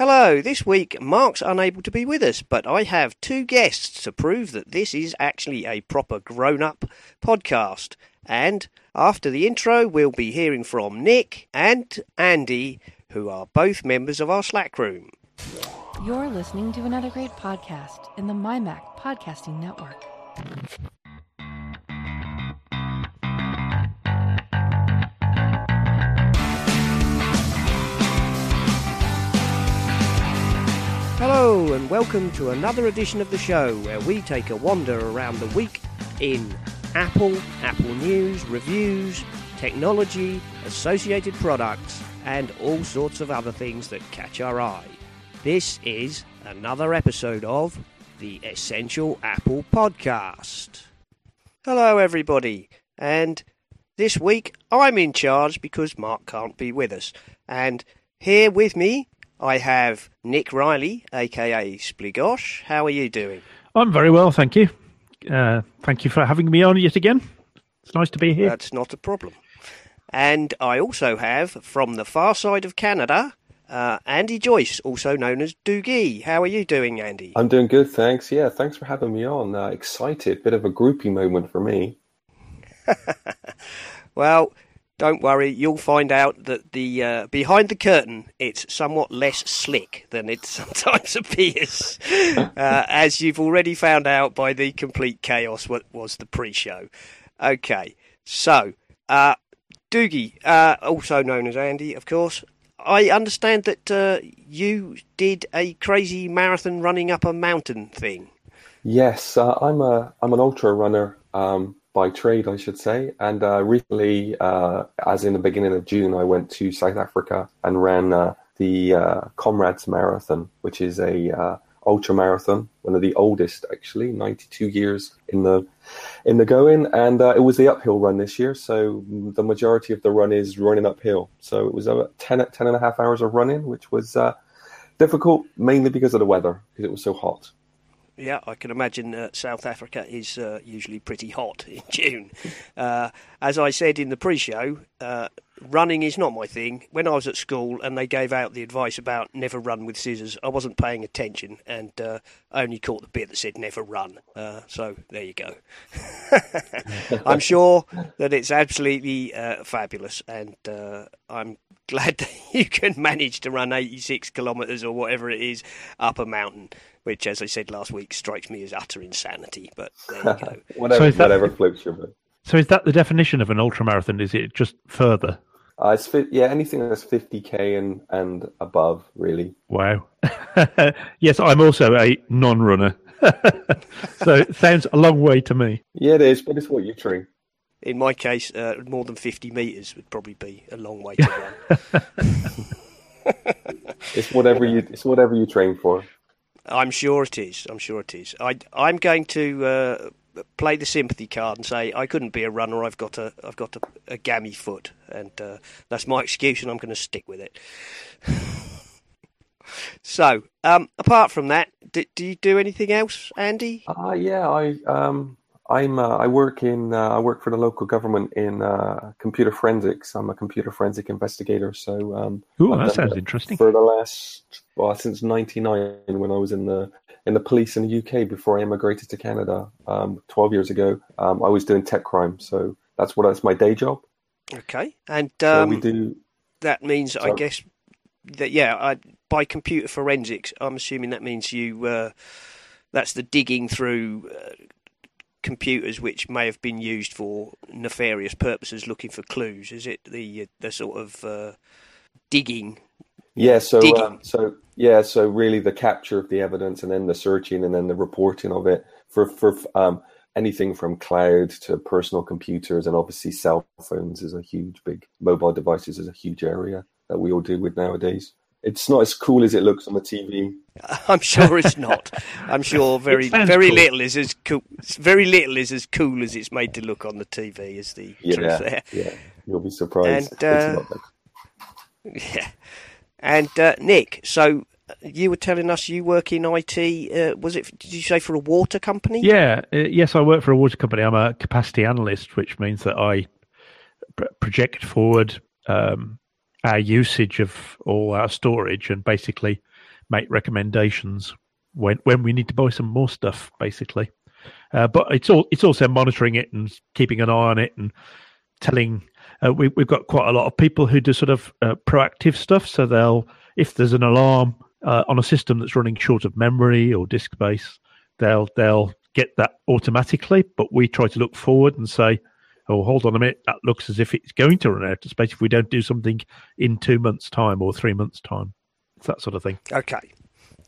Hello, this week Mark's unable to be with us, but I have two guests to prove that this is actually a proper grown up podcast. And after the intro, we'll be hearing from Nick and Andy, who are both members of our Slack room. You're listening to another great podcast in the MyMac Podcasting Network. And welcome to another edition of the show where we take a wander around the week in Apple, Apple News, reviews, technology, associated products, and all sorts of other things that catch our eye. This is another episode of the Essential Apple Podcast. Hello, everybody, and this week I'm in charge because Mark can't be with us. And here with me I have Nick Riley, aka Spligosh. How are you doing? I'm very well, thank you. Uh, thank you for having me on yet again. It's nice to be here. That's not a problem. And I also have, from the far side of Canada, uh, Andy Joyce, also known as Dougee. How are you doing, Andy? I'm doing good, thanks. Yeah, thanks for having me on. Uh, excited, bit of a groupie moment for me. well, don't worry, you'll find out that the uh, behind the curtain it's somewhat less slick than it sometimes appears, uh, as you've already found out by the complete chaos what was the pre-show. Okay, so uh, Dougee, uh, also known as Andy, of course. I understand that uh, you did a crazy marathon running up a mountain thing. Yes, uh, I'm a I'm an ultra runner. Um, by trade, I should say. And uh, recently, uh, as in the beginning of June, I went to South Africa and ran uh, the uh, Comrades Marathon, which is a uh, ultra marathon, one of the oldest actually, 92 years in the in the going. And uh, it was the uphill run this year, so the majority of the run is running uphill. So it was about 10, 10 and a half hours of running, which was difficult mainly because of the weather, because it was so hot. Yeah, I can imagine uh, South Africa is uh, usually pretty hot in June. Uh, as I said in the pre show, uh, running is not my thing. When I was at school and they gave out the advice about never run with scissors, I wasn't paying attention and uh, I only caught the bit that said never run. Uh, so there you go. I'm sure that it's absolutely fabulous and I'm glad that you can manage to run 86 kilometres or whatever it is up a mountain which, as I said last week, strikes me as utter insanity. But there you go. whatever, so that, floats your boat. So is that the definition of an ultra marathon? Is it just further? Uh, it's fi- yeah, anything that's 50k and and above, really. Wow. yes, I'm also a non-runner, so it sounds a long way to me. Yeah, it is, but it's what you train. In my case, uh, more than 50 meters would probably be a long way to run. it's whatever you it's whatever you train for. I'm sure it is. I'm sure it is. I, I'm going to uh, play the sympathy card and say I couldn't be a runner. I've got a I've got a, a gammy foot, and uh, that's my excuse, and I'm going to stick with it. so, um, apart from that, do, do, you do anything else, Andy? Uh, yeah, I um, I'm uh, I work in uh, I work for the local government in uh, computer forensics. I'm a computer forensic investigator. So, um, Ooh, that sounds interesting. For the last well, since '99, when I was in the in the police in the UK before I immigrated to Canada, um, 12 years ago, um, I was doing tech crime. So that's what that's my day job. Okay, and so we um, do. That means, I guess, that yeah, I, by computer forensics, I'm assuming that means you. Uh, that's the digging through uh, computers which may have been used for nefarious purposes, looking for clues. Is it the the sort of uh, digging? Yeah. So. Um, so yeah. So really, the capture of the evidence, and then the searching, and then the reporting of it for for um, anything from cloud to personal computers, and obviously cell phones is a huge, big mobile devices is a huge area that we all deal with nowadays. It's not as cool as it looks on the TV. I'm sure it's not. I'm sure very very cool. little is as cool. Very little is as cool as it's made to look on the TV. Is the yeah, truth there? Yeah, you'll be surprised. And, uh, yeah, and uh, Nick, so you were telling us you work in IT. Uh, was it? Did you say for a water company? Yeah. Uh, yes, I work for a water company. I'm a capacity analyst, which means that I project forward um, our usage of all our storage and basically make recommendations when when we need to buy some more stuff, basically. Uh, but it's all it's also monitoring it and keeping an eye on it and telling. Uh, we, we've got quite a lot of people who do sort of uh, proactive stuff. So they'll, if there's an alarm uh, on a system that's running short of memory or disk space, they'll they'll get that automatically. But we try to look forward and say, "Oh, hold on a minute, that looks as if it's going to run out of space if we don't do something in two months' time or three months' time." It's that sort of thing. Okay.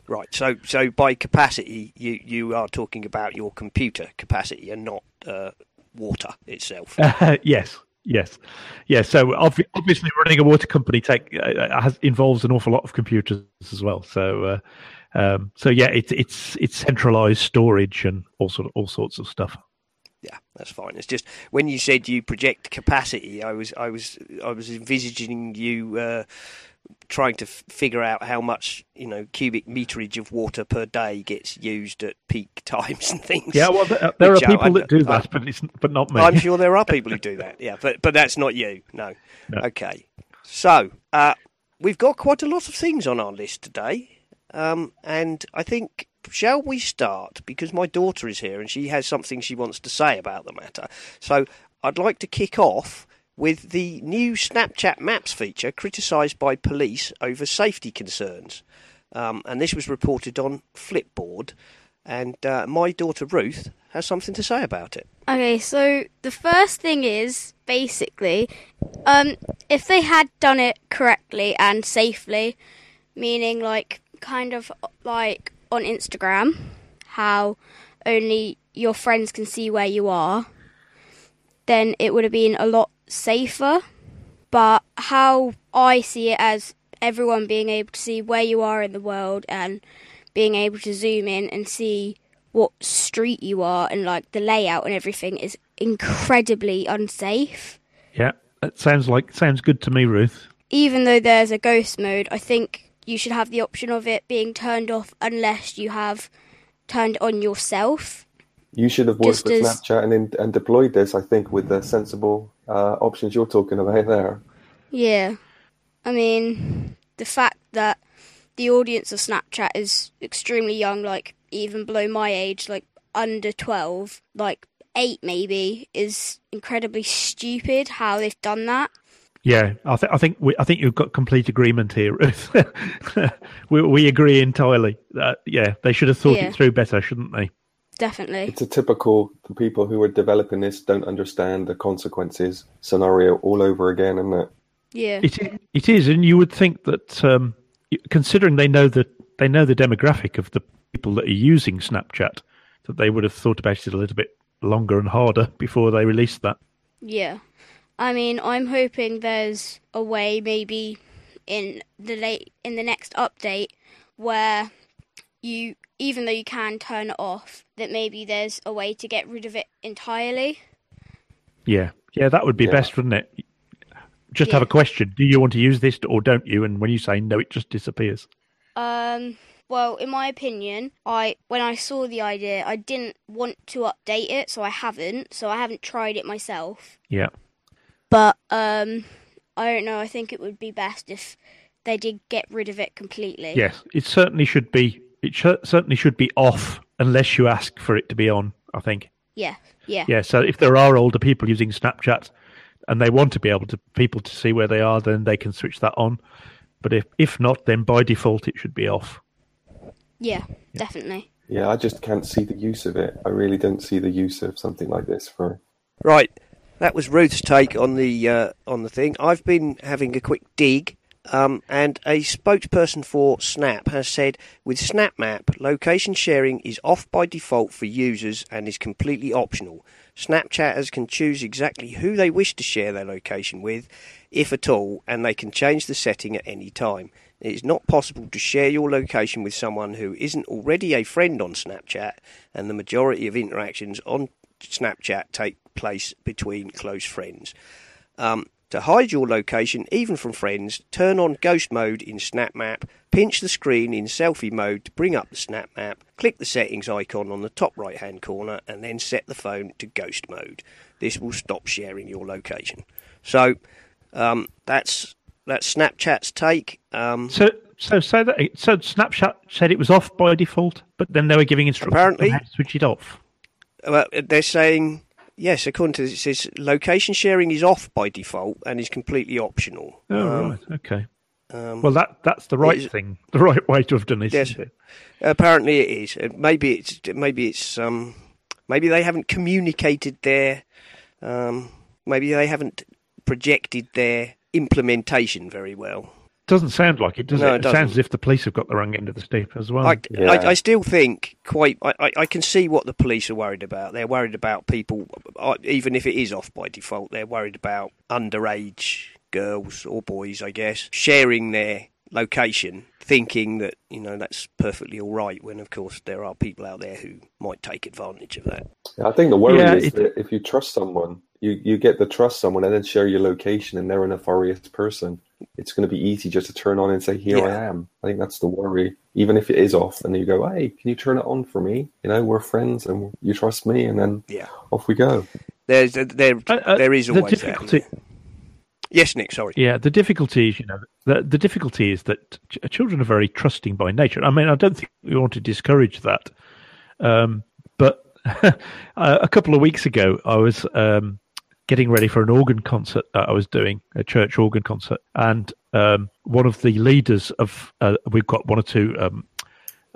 Right. So, so by capacity, you you are talking about your computer capacity and not uh, water itself. Yes, yes, yes. So ob- obviously, running a water company take uh, has involves an awful lot of computers as well. So, uh, um, so yeah, it's it's it's centralized storage and all sort of, all sorts of stuff. Yeah, that's fine. It's just when you said you project capacity, I was I was I was envisaging you uh, trying to f- figure out how much you know cubic meterage of water per day gets used at peak times and things. Yeah, well, there, there are people I- that do I- that, but it's but not me. I'm sure there are people who do that. Yeah, but but that's not you. No. No. Okay. So uh, we've got quite a lot of things on our list today, um, and I think shall we start because my daughter is here and she has something she wants to say about the matter. So I'd like to kick off with the new Snapchat Maps feature criticised by police over safety concerns, um, and this was reported on Flipboard. And uh, my daughter Ruth has something to say about it. Okay, so the first thing is basically, um, if they had done it correctly and safely, meaning like kind of like on Instagram, how only your friends can see where you are, then it would have been a lot safer. But how I see it as everyone being able to see where you are in the world and being able to zoom in and see what street you are and like the layout and everything is incredibly unsafe. Yeah, that sounds like sounds good to me, Ruth. Even though there's a ghost mode, I think you should have the option of it being turned off unless you have turned on yourself. You should have worked Just with as- Snapchat and, in- and deployed this, I think, with a sensible uh, options you're talking about there. Yeah. I mean, the fact that the audience of Snapchat is extremely young, like even below my age, like under 12, like 8 maybe, is incredibly stupid how they've done that. Yeah, I, th- I think we, I think you've got complete agreement here, Ruth. we, we agree entirely. That, yeah, they should have thought Yeah. it through better, shouldn't they? Definitely. It's a typical the people who are developing this don't understand the consequences scenario all over again, isn't it? Yeah. It it is, and you would think that um, considering they know the they know the demographic of the people that are using Snapchat, that they would have thought about it a little bit longer and harder before they released that. Yeah. I mean, I'm hoping there's a way maybe in the late in the next update where you even though you can turn it off, that maybe there's a way to get rid of it entirely. Yeah, yeah, that would be Yeah. best, wouldn't it? Just have a question: Do you want to use this or don't you? And when you say no, it just disappears. Um well, in my opinion, I when I saw the idea, I didn't want to update it, so I haven't. So I haven't tried it myself. Yeah, But um I don't know, I think it would be best if they did get rid of it completely. yes, it certainly should be. It sh- certainly should be off unless you ask for it to be on. I think. Yeah. Yeah. Yeah, so if there are older people using Snapchat and they want to be able to people to see where they are, then they can switch that on. But if if not, then by default it should be off. Yeah, definitely. Yeah, I just can't see the use of it. I really don't see the use of something like this for. Right, that was Ruth's take on the uh, on the thing. I've been having a quick dig, um, and a spokesperson for Snap has said with Snap Map, location sharing is off by default for users and is completely optional. Snapchatters can choose exactly who they wish to share their location with, if at all, and they can change the setting at any time. It is not possible to share your location with someone who isn't already a friend on Snapchat, and the majority of interactions on Snapchat take place between close friends. Um, to hide your location, even from friends, turn on Ghost Mode in Snap Map, pinch the screen in Selfie Mode to bring up the Snap Map, click the settings icon on the top right hand corner, and then set the phone to Ghost Mode. This will stop sharing your location. So, um, that's that's Snapchat's take. Um, So, so, so that so Snapchat said it was off by default, but then they were giving instructions Apparently. to switch it off. well, they're saying yes. According to this, it says location sharing is off by default and is completely optional. Oh, Um, right, okay. um, Well, that that's the right thing, the right way to have done it. Yes. isn't it? Apparently, it is. Maybe it's maybe it's um maybe they haven't communicated their um maybe they haven't projected their implementation very well. Doesn't sound like it, does No, it? it It sounds as if the police have got the wrong end of the stick as well. I, Yeah. I, I still think quite. I, I, I can see what the police are worried about. They're worried about people, uh, even if it is off by default. They're worried about underage girls or boys, I guess, sharing their location, thinking that you know that's perfectly all right. When of course there are people out there who might take advantage of that. I think the worry Yeah, is it- that if you trust someone, you, you get to trust someone and then share your location and they're a nefarious person. It's going to be easy just to turn on and say, Here I am. I think that's the worry. Even if it is off and you go, Hey, can you turn it on for me? You know, we're friends and you trust me. And then Yeah, off we go. there's there Uh, uh, there is the difficulty. that. Yes, Nick. Sorry. Yeah, the difficulty is, you know, the the difficulty is that ch- children are very trusting by nature. I mean, I don't think we want to discourage that, um, but a couple of weeks ago, I was um, getting ready for an organ concert that I was doing, a church organ concert, and um, one of the leaders of uh, we've got one or two um,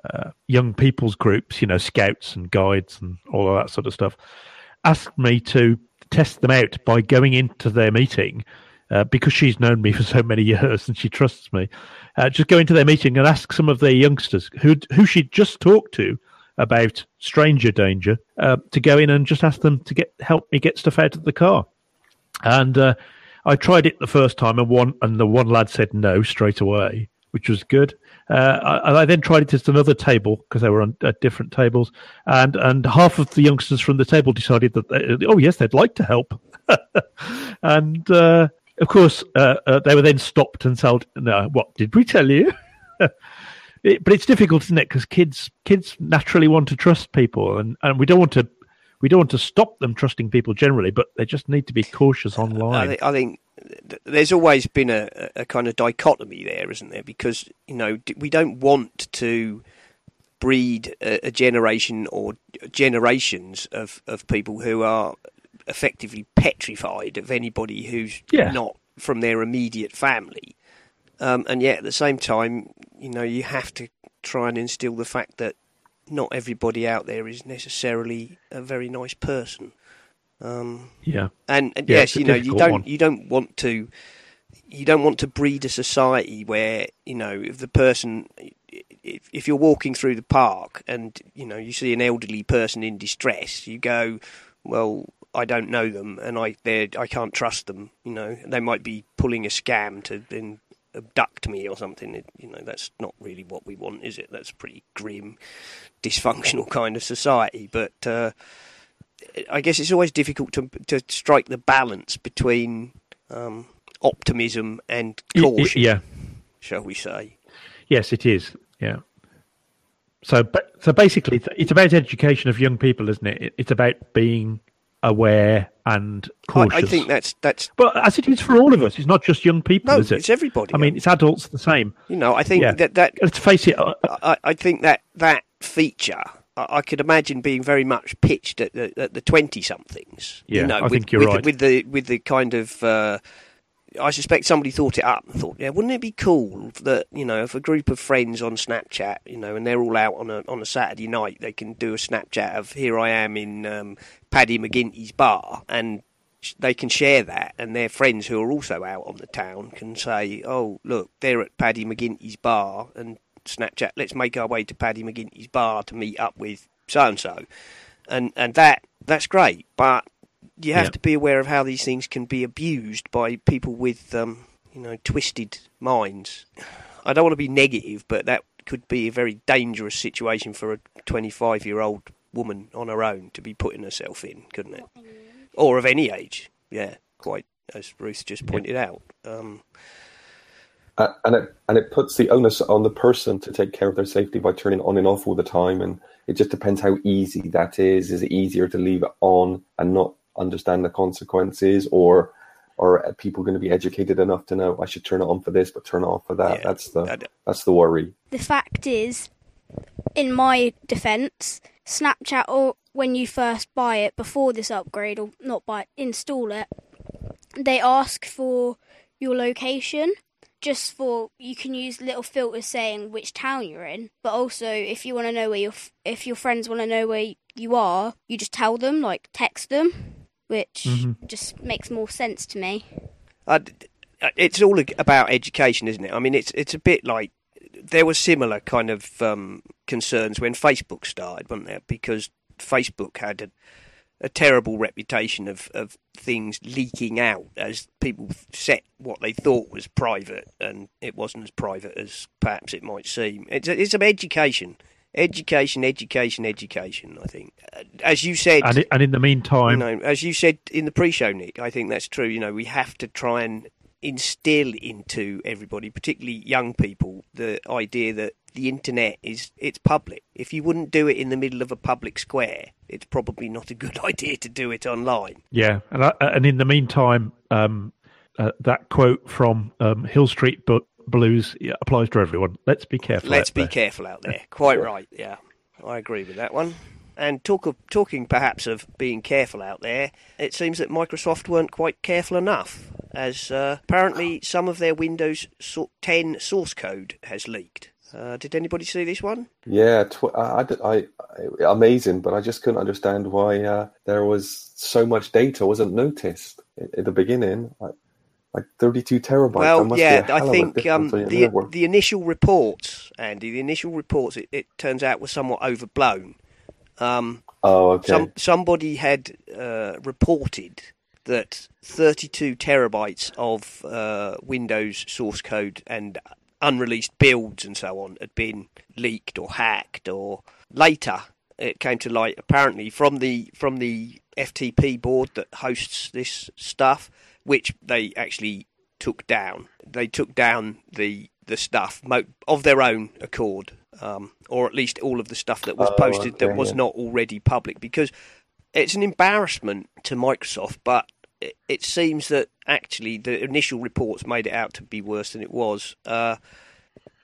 uh, young people's groups, you know, scouts and guides and all of that sort of stuff, asked me to test them out by going into their meeting uh, because she's known me for so many years and she trusts me. Uh, just go into their meeting and ask some of their youngsters who who she'd just talked to about stranger danger uh, to go in and just ask them to get help me get stuff out of the car. And uh, I tried it the first time, and one and the one lad said no straight away, which was good. Uh, I, I then tried it at another table because they were on at different tables, and and half of the youngsters from the table decided that they, oh yes they'd like to help, and uh, of course uh, uh, they were then stopped and told no what did we tell you? It, but it's difficult, isn't it? Because kids kids naturally want to trust people, and, and we don't want to we don't want to stop them trusting people generally, but they just need to be cautious I, online. I think there's always been a, a kind of dichotomy there, isn't there? Because you know we don't want to breed a, a generation or generations of, of people who are effectively petrified of anybody who's Yeah. not from their immediate family. Um, and yet, at the same time, you know, you have to try and instill the fact that not everybody out there is necessarily a very nice person. Um, yeah, and, and Yeah, yes, you know, you don't one. you don't want to you don't want to breed a society where you know if the person if, if you're walking through the park and you know you see an elderly person in distress, you go, well, I don't know them and I they I can't trust them. You know, they might be pulling a scam to then abduct me or something. It, you know, that's not really what we want, is it? That's a pretty grim, dysfunctional kind of society. But uh, I guess it's always difficult to to strike the balance between um, optimism and caution, yeah, shall we say? yes, it is. Yeah. So, but so basically, it's- about education of young people, isn't? It- It's about being aware and I, cautious. I think that's that's but as it is for all of us, it's not just young people, no, is it? it's everybody. I mean, it's adults the same. you know, I think yeah. that that Let's face it. uh, I, I think that that feature I, I could imagine being very much pitched at the at the twenty somethings. Yeah, you know, I with, think you're with, right. with the with the kind of. Uh, I suspect somebody thought it up and thought, yeah, wouldn't it be cool that you know, if a group of friends on Snapchat, you know, and they're all out on a on a Saturday night, they can do a Snapchat of here I am in um, Paddy McGinty's bar, and they can share that, and their friends who are also out on the town can say, oh, look, they're at Paddy McGinty's bar, and Snapchat, let's make our way to Paddy McGinty's bar to meet up with so and so, and and that that's great, but you have Yeah. to be aware of how these things can be abused by people with, um, you know, twisted minds. I don't want to be negative, but that could be a very dangerous situation for a 25 year old woman on her own to be putting herself in, couldn't it? Or of any age. Yeah, quite, as Ruth just pointed out. Um, Uh, and it and it puts the onus on the person to take care of their safety by turning it on and off all the time. And it just depends how easy that is. Is it easier to leave it on and not understand the consequences, or or are people going to be educated enough to know I should turn it on for this, but turn it off for that? Yeah, that's the that- that's the worry. The fact is, in my defence, Snapchat or when you first buy it before this upgrade or not buy it, install it, they ask for your location just for you can use little filters saying which town you're in but also if you want to know where your if your friends want to know where you are you just tell them like text them which Mhm. just makes more sense to me Uh, d- d- it's all about education, isn't it? I mean, it's it's a bit like there were similar kind of um, concerns when Facebook started, weren't there? Because Facebook had a, a terrible reputation of, of things leaking out as people set what they thought was private, and it wasn't as private as perhaps it might seem. It's it's about education, education, education, education. I think, Uh, as you said, And, and in the meantime, you know, as you said in the pre-show, Nick, I think that's true. You know, we have to try and instill into everybody, particularly young people, the idea that the internet is it's public. If you wouldn't do it in the middle of a public square, it's probably not a good idea to do it online. yeah, and I, and in the meantime, um, uh, that quote from um, Hill Street Bu- Blues applies to everyone. Let's be careful. Let's out be there. careful out there. Quite right. Yeah, I agree with that one. And talk of talking perhaps of being careful out there, it seems that Microsoft weren't quite careful enough, as uh, apparently some of their Windows 10 source code has leaked. Uh, did anybody see this one? Yeah, tw- I, I, I- I- amazing, but I just couldn't understand why uh, there was so much data wasn't noticed in, in the beginning. Like, like 32 terabytes. Well, must yeah, I think um, difference on your the the initial reports, Andy, the initial reports, it, it turns out were somewhat overblown. Um, oh, okay. Some somebody had uh, reported that 32 terabytes of uh, Windows source code and unreleased builds and so on had been leaked or hacked, or later it came to light apparently from the from the FTP board that hosts this stuff, which they actually took down. They took down the the stuff mo- of their own accord, um, or at least all of the stuff that was Oh, posted that was yeah. not already public, because it's an embarrassment to Microsoft, but it, it seems that actually the initial reports made it out to be worse than it was. Uh,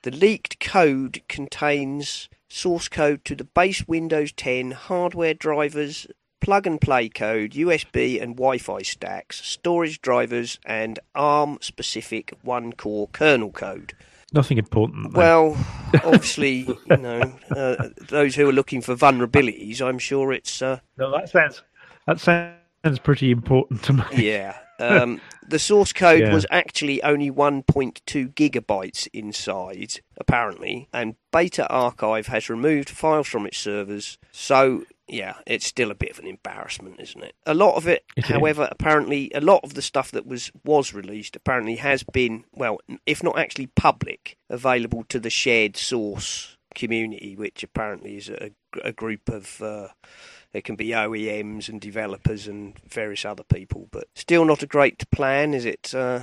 the leaked code contains source code to the base Windows 10 hardware drivers, plug and play code, USB and Wi Fi stacks, storage drivers, and ARM specific OneCore kernel code. Nothing important. there. Well, obviously, you know, uh, those who are looking for vulnerabilities, I'm sure it's. Uh, no, that sounds that sounds pretty important to me. Yeah. Um, the source code Yeah. was actually only 1.2 gigabytes inside, apparently, and Beta Archive has removed files from its servers. So, yeah, it's still a bit of an embarrassment, isn't it? A lot of it, It is. however, apparently, a lot of the stuff that was was released apparently has been, well, if not actually public, available to the shared source community, which apparently is a, a group of. Uh, there can be OEMs and developers and various other people, but still not a great plan, is it? Uh,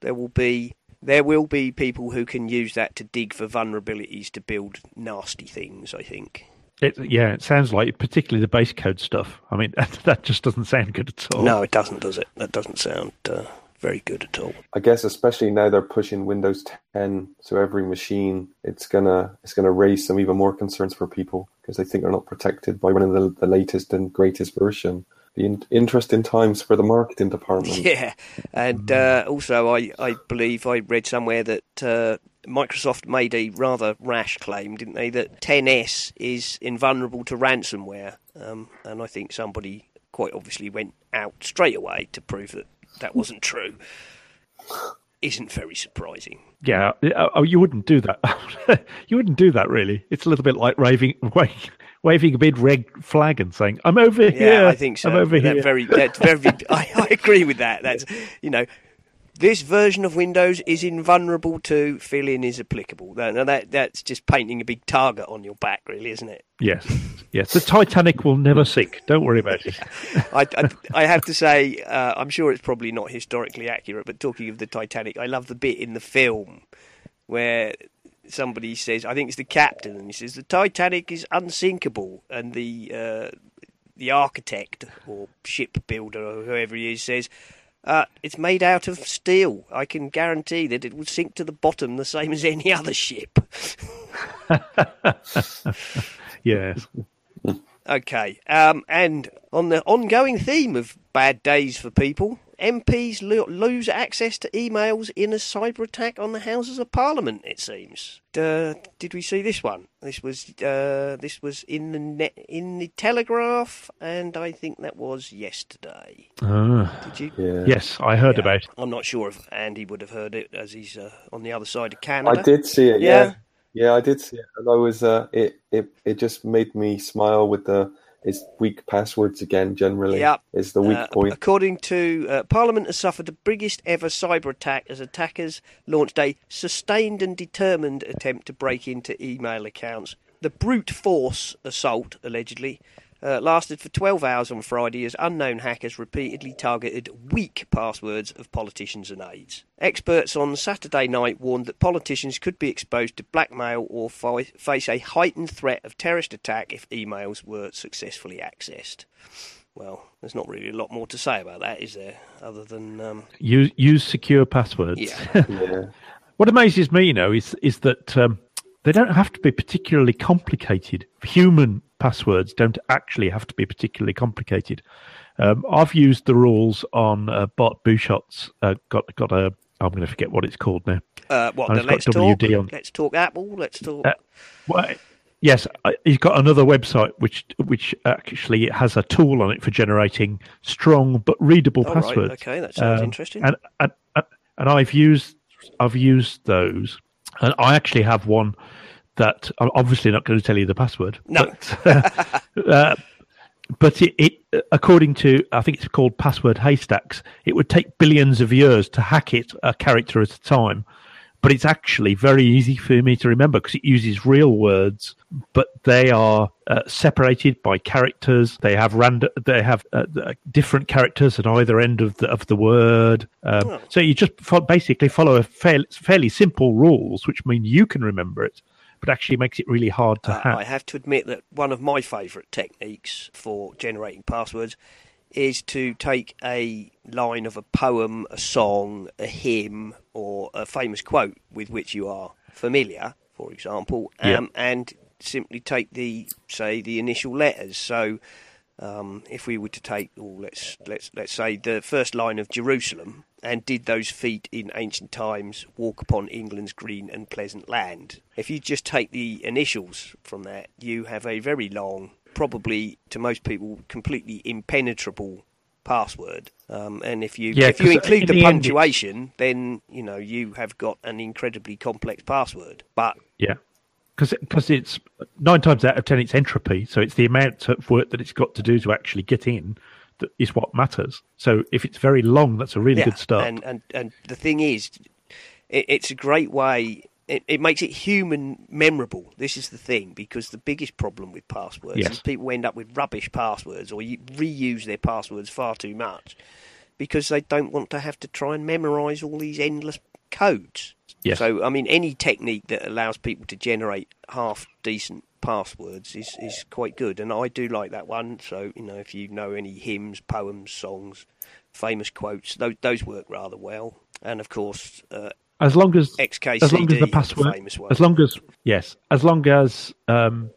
there will be there will be people who can use that to dig for vulnerabilities to build nasty things. I think. It, yeah, it sounds like particularly the base code stuff. I mean, that, that just doesn't sound good at all. No, it doesn't, does it? That doesn't sound uh, very good at all. I guess especially now they're pushing Windows 10, so every machine it's gonna it's gonna raise some even more concerns for people because they think they're not protected by running the, the latest and greatest version. The in- interesting times for the marketing department. Yeah, and uh, also I, I believe I read somewhere that uh, Microsoft made a rather rash claim, didn't they? That 10 S is invulnerable to ransomware, um, and I think somebody quite obviously went out straight away to prove that that wasn't true. Isn't very surprising. Yeah, oh, you wouldn't do that. you wouldn't do that, really. It's a little bit like waving, waving, a big red flag and saying, "I'm over Yeah, here." I think so. I'm over here. very, very. I, I agree with that. That's you know, this version of Windows is invulnerable to fill in is applicable. Now that that's just painting a big target on your back, really, isn't it? Yes, yes. The Titanic will never sink. Don't worry about it. I, I, I have to say, uh, I'm sure it's probably not historically accurate, but talking of the Titanic, I love the bit in the film where somebody says, I think it's the captain, and he says the Titanic is unsinkable, and the uh, the architect or shipbuilder or whoever he is says, Uh, it's made out of steel. I can guarantee that it will sink to the bottom the same as any other ship. Yes. Okay, um, and on the ongoing theme of bad days for people, MPs lo- lose access to emails in a cyber attack on the Houses of Parliament. It seems. Uh, did we see this one? This was uh, this was in the net, in the Telegraph, and I think that was yesterday. Ah, Did you? Yeah. yes, I heard Yeah. about it. I'm not sure if Andy would have heard it as he's uh, on the other side of Canada. I did see it. Yeah. Yeah. yeah, I did see it, and I was. Uh, it it it just made me smile with the it's weak passwords again. Generally, Yep. is the weak Uh, point. According to uh, Parliament, has suffered the biggest ever cyber attack as attackers launched a sustained and determined attempt to break into email accounts. The brute force assault, allegedly, uh, lasted for 12 hours on Friday as unknown hackers repeatedly targeted weak passwords of politicians and aides. Experts on Saturday night warned that politicians could be exposed to blackmail or fi- face a heightened threat of terrorist attack if emails were successfully accessed. Well, there's not really a lot more to say about that, is there? Other than, um, Use use secure passwords. yeah. yeah, What amazes me, you know, is is that um, they don't have to be particularly complicated. Human passwords don't actually have to be particularly complicated. Um, I've used the rules on uh, Bart Busschots'. Uh, got got a. I'm going to forget what it's called now. Uh, what, the Let's Talk? On. Let's Talk Apple? Let's Talk... Uh, Well, yes, I- he's got another website which which actually has a tool on it for generating strong but readable All right, passwords. okay, that sounds Um, interesting. And, and and and I've used I've used those, and I actually have one that I'm obviously not going to tell you the password. No. but, uh, but it, it according to I think it's called password haystacks. It would take billions of years to hack it a character at a time. But it's actually very easy for me to remember because it uses real words, but they are uh, separated by characters. They have random, they have uh, uh, different characters at either end of the of the word. Um, Oh. So you just fo- basically follow a fairly, fairly simple rules, which mean you can remember it, but actually makes it really hard to Uh, hack. I have to admit that one of my favourite techniques for generating passwords is to take a line of a poem, a song, a hymn, or a famous quote with which you are familiar, for example, um, and simply take the say the initial letters. So. Um, if we were to take, oh, let's let's let's say the first line of Jerusalem, and did those feet in ancient times walk upon England's green and pleasant land? If you just take the initials from that, you have a very long, probably to most people completely impenetrable password. Um, and if you Yeah, if you include in the, the punctuation, then you know you have got an incredibly complex password. But Yeah, because because it's nine times out of ten it's entropy, so it's the amount of work that it's got to do to actually get in that is what matters. So if it's very long, that's a really yeah, good start. And and and the thing is, it, it's a great way. It, it makes it human memorable. This is the thing because the biggest problem with passwords Yes. is people end up with rubbish passwords or you reuse their passwords far too much because they don't want to have to try and memorize all these endless codes. Yes. So I mean, any technique that allows people to generate half decent passwords is is quite good, and I do like that one. So you know, if you know any hymns, poems, songs, famous quotes, those those work rather well. And of course, uh, as long as XKCD, as long as the password, famous one. as long as yes, as long as um,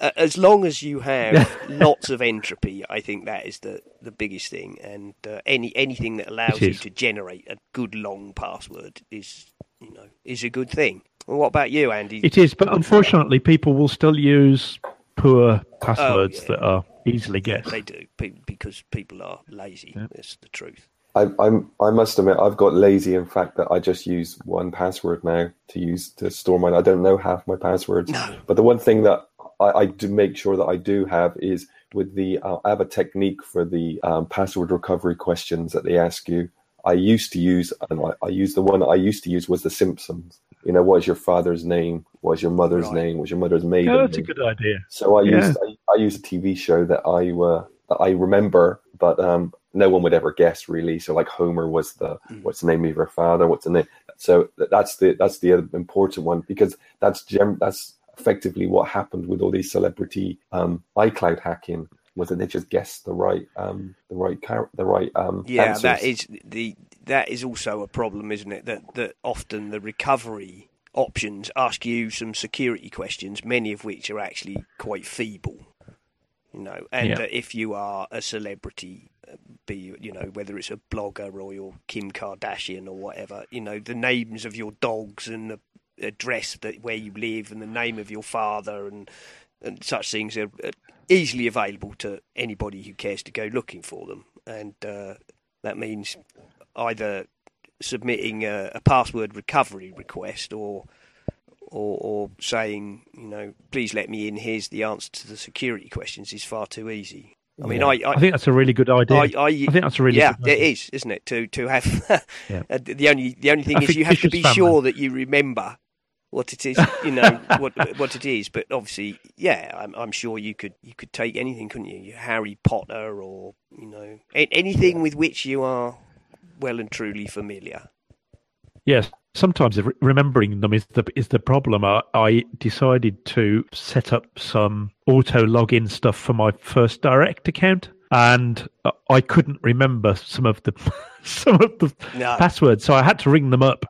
as long as you have lots of entropy, I think that is the, the biggest thing. And uh, any anything that allows you to generate a good long password is you know is a good thing. Well, what about you, Andy? it is. But unfortunately, people will still use poor passwords yeah. that are easily guessed. They do because people are lazy. That's the truth. I, I'm I must admit I've got lazy. In fact, that I just use 1Password now to use to store mine. I don't know half my passwords. No. But the one thing that I, I do make sure that I do have is with the uh, I have a technique for the um, password recovery questions that they ask you. I used to use, and I, I use the one I used to use was The Simpsons. You know, what is your father's name? What is your mother's Right. name? What is your mother's maiden Oh, that's a good idea. So I Yeah. used I, I used a TV show that I uh, that I remember, but um, no one would ever guess really. So like Homer was the Mm. what's the name of your father? What's the name? So that's the that's the important one because that's gem that's effectively what happened with all these celebrity um, iCloud hacking. was that they just guessed the right um, the right car- the right um, Yeah, answers. that is the that is also a problem, isn't it? That that often the recovery options ask you some security questions, many of which are actually quite feeble. You know, and Yeah. uh, if you are a celebrity, be you know whether it's a blogger or you're Kim Kardashian or whatever, you know the names of your dogs and the address that where you live and the name of your father and and such things are uh, easily available to anybody who cares to go looking for them, and uh, that means either submitting a, a password recovery request or, or or saying, you know, please let me in. Here's the answer to the security questions. Is far too easy. I mean, Yeah. I, I I, think that's a really good idea. I, I, I, think that's a really yeah, it is, isn't it? To to have Yeah. uh, the only the only thing is you have to be sure that you remember what it is, you know what what it is. But obviously, yeah, I'm, I'm sure you could you could take anything, couldn't you? Harry Potter or you know anything with which you are well and truly familiar. Yes, sometimes remembering them is the is the problem. I, I decided to set up some auto login stuff for my first direct account, and I couldn't remember some of the some of the No. passwords, so I had to ring them up,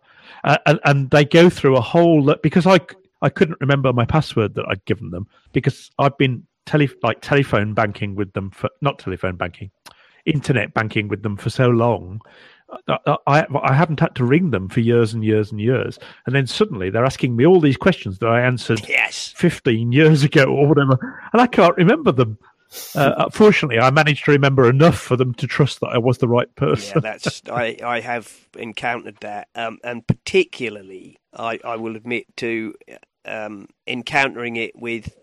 uh, and and they go through a whole lot because I couldn't remember my password that I'd given them because I've been tele like telephone banking with them for not telephone banking, internet banking with them for so long. I, I I haven't had to ring them for years and years and years, and then suddenly they're asking me all these questions that I answered Yes. 15 years ago or whatever, and I can't remember them. Uh, fortunately, I managed to remember enough for them to trust that I was the right person. Yeah, that's I, I have encountered that, um, and particularly I, I will admit to um, encountering it with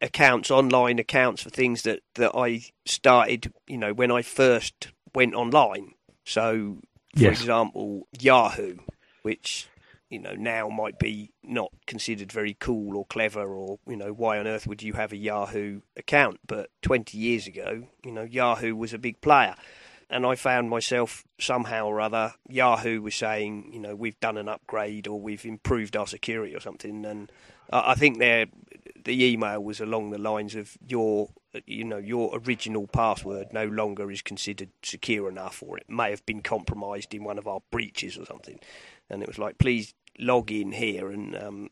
accounts, online accounts for things that, that I started, you know, when I first went online. So, for Yes. example, Yahoo, which you know now might be not considered very cool or clever, or you know why on earth would you have a Yahoo account? But 20 years ago, you know Yahoo was a big player and I found myself somehow or other Yahoo was saying, you know, we've done an upgrade or we've improved our security or something, and I I think their the email was along the lines of your, you know, your original password no longer is considered secure enough, or it may have been compromised in one of our breaches or something, and it was like, please log in here and um,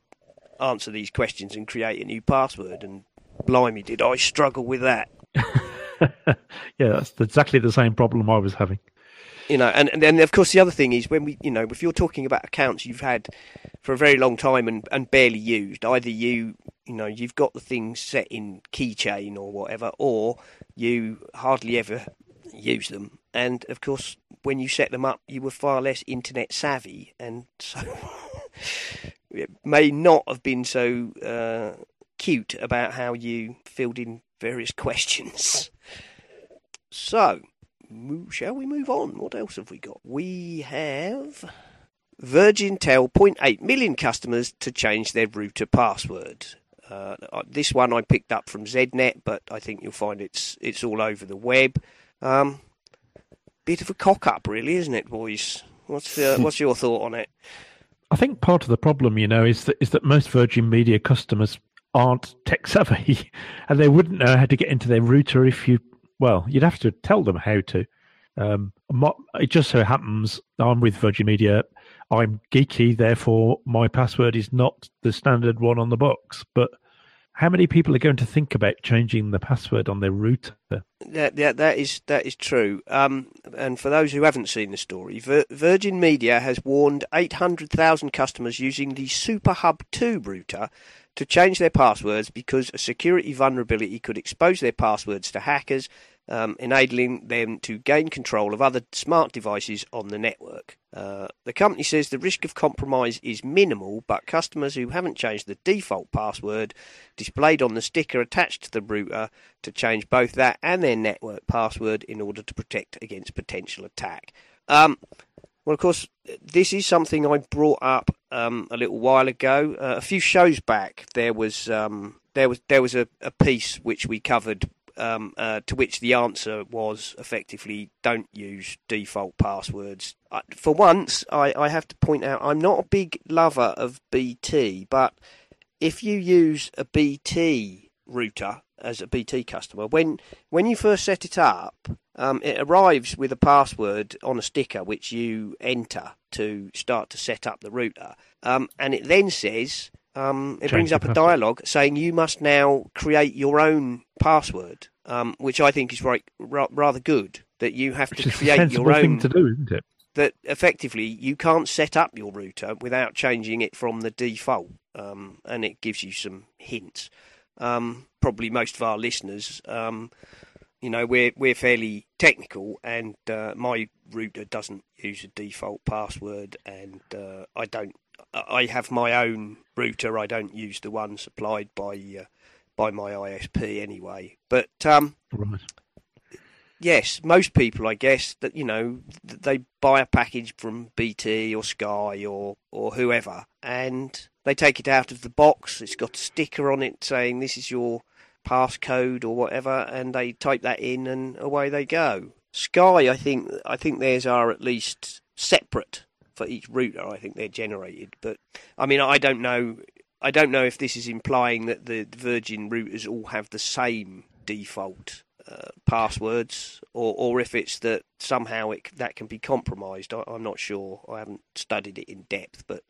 answer these questions and create a new password, and blimey, did I struggle with that. yeah, that's exactly the same problem I was having. You know, and, and then of course the other thing is when we, you know, if you're talking about accounts you've had for a very long time and, and barely used, either you, you know, you've got the things set in keychain or whatever, or you hardly ever use them. And of course, when you set them up, you were far less internet savvy, and so it may not have been so uh, cute about how you filled in various questions. So, mo- shall we move on? What else have we got? We have Virgin tell 0.8 million customers to change their router password. Uh, uh, this one I picked up from ZDNet, but I think you'll find it's it's all over the web. Um, bit of a cock up, really, isn't it, boys? What's uh, what's your thought on it? I think part of the problem, you know, is that is that most Virgin Media customers aren't tech savvy, and they wouldn't know how to get into their router if you. Well, you'd have to tell them how to. Um, it just so happens I'm with Virgin Media. I'm geeky, therefore my password is not the standard one on the box. But how many people are going to think about changing the password on their router? That, that that is that is true. Um, and for those who haven't seen the story, Vir- Virgin Media has warned 800,000 customers using the SuperHub 2 router to change their passwords because a security vulnerability could expose their passwords to hackers, um, enabling them to gain control of other smart devices on the network. Uh, the company says the risk of compromise is minimal, but customers who haven't changed the default password displayed on the sticker attached to the router to change both that and their network password in order to protect against potential attack. Um, well, of course, this is something I brought up um, a little while ago. Uh, a few shows back, there was um, there was there was a, a piece which we covered, um, uh, to which the answer was effectively don't use default passwords. Uh, for once, I, I have to point out I'm not a big lover of BT, but if you use a BT router as a BT customer, when when you first set it up, um, it arrives with a password on a sticker which you enter to start to set up the router, um, and it then says um, it Change brings up a dialogue saying you must now create your own password, um, which I think is right, ra- rather good. That you have Which to create your thing own to do, isn't it? that effectively you can't set up your router without changing it from the default, um, and it gives you some hints. Um, probably most of our listeners, um, you know, we're we're fairly technical, and uh, my router doesn't use a default password, and uh, I don't. I have my own router. I don't use the one supplied by uh, by my ISP anyway. But um, Right. Yes, most people, I guess, that you know, they buy a package from BT or Sky or or whoever, and they take it out of the box. It's got a sticker on it saying this is your passcode or whatever, and they type that in, and away they go. Sky, I think, I think theirs are at least separate for each router. I think they're generated, but I mean, I don't know. I don't know if this is implying that the Virgin routers all have the same default uh, passwords, or or if it's that somehow it that can be compromised. I, I'm not sure. I haven't studied it in depth, but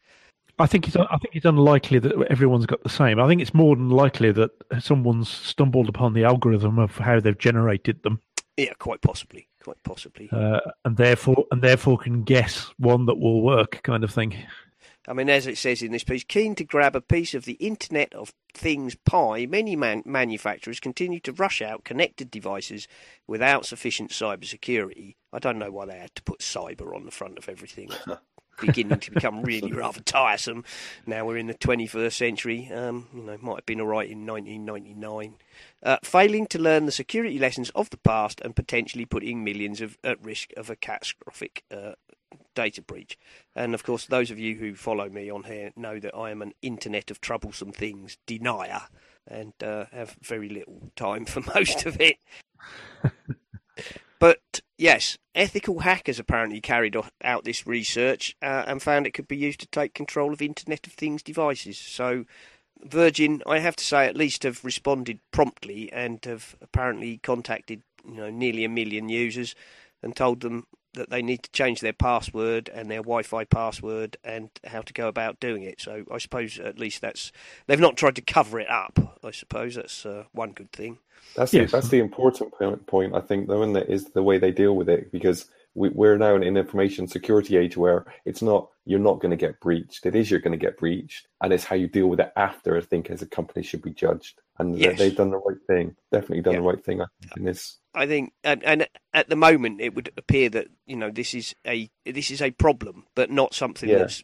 I think it's I think it's unlikely that everyone's got the same. I think it's more than likely that someone's stumbled upon the algorithm of how they've generated them, yeah, quite possibly, quite possibly. uh, and therefore and therefore can guess one that will work, kind of thing. I mean, as it says in this piece, keen to grab a piece of the Internet of Things pie, many man- manufacturers continue to rush out connected devices without sufficient cyber security. I don't know why they had to put cyber on the front of everything. It's beginning to become really rather tiresome. Now we're in the 21st century. Um, you know, might have been all right in 1999. Uh, failing to learn the security lessons of the past and potentially putting millions of, at risk of a catastrophic uh, data breach. And of course, those of you who follow me on here know that I am an Internet of Troublesome Things denier and uh, have very little time for most of it. but yes, ethical hackers apparently carried out this research uh, and found it could be used to take control of Internet of Things devices. So, Virgin, I have to say, at least have responded promptly and have apparently contacted you know nearly a million users and told them that they need to change their password and their Wi-Fi password and how to go about doing it. So I suppose at least that's they've not tried to cover it up. I suppose that's uh, one good thing. That's Yes. the, that's the important point, point I think, though, isn't the way they deal with it because we, we're now in an information security age where it's not you're not going to get breached. It is you're going to get breached, and it's how you deal with it after. I think as a company should be judged, and Yes. they've done the right thing. Definitely done Yeah. the right thing in this. I think, and, and at the moment, it would appear that you know this is a this is a problem, but not something Yeah. that's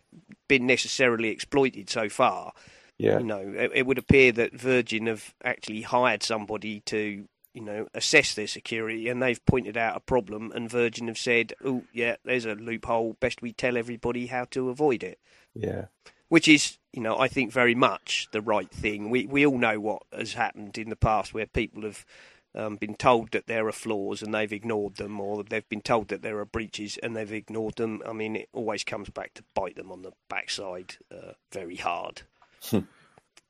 been necessarily exploited so far. Yeah, You know, it, it would appear that Virgin have actually hired somebody to you know assess their security, and they've pointed out a problem, and Virgin have said, "Oh, yeah, there's a loophole. Best we tell everybody how to avoid it." yeah, which is, you know, I think very much the right thing. We we all know what has happened in the past where people have um, been told that there are flaws and they've ignored them, or they've been told that there are breaches and they've ignored them. I mean, it always comes back to bite them on the backside uh, very hard.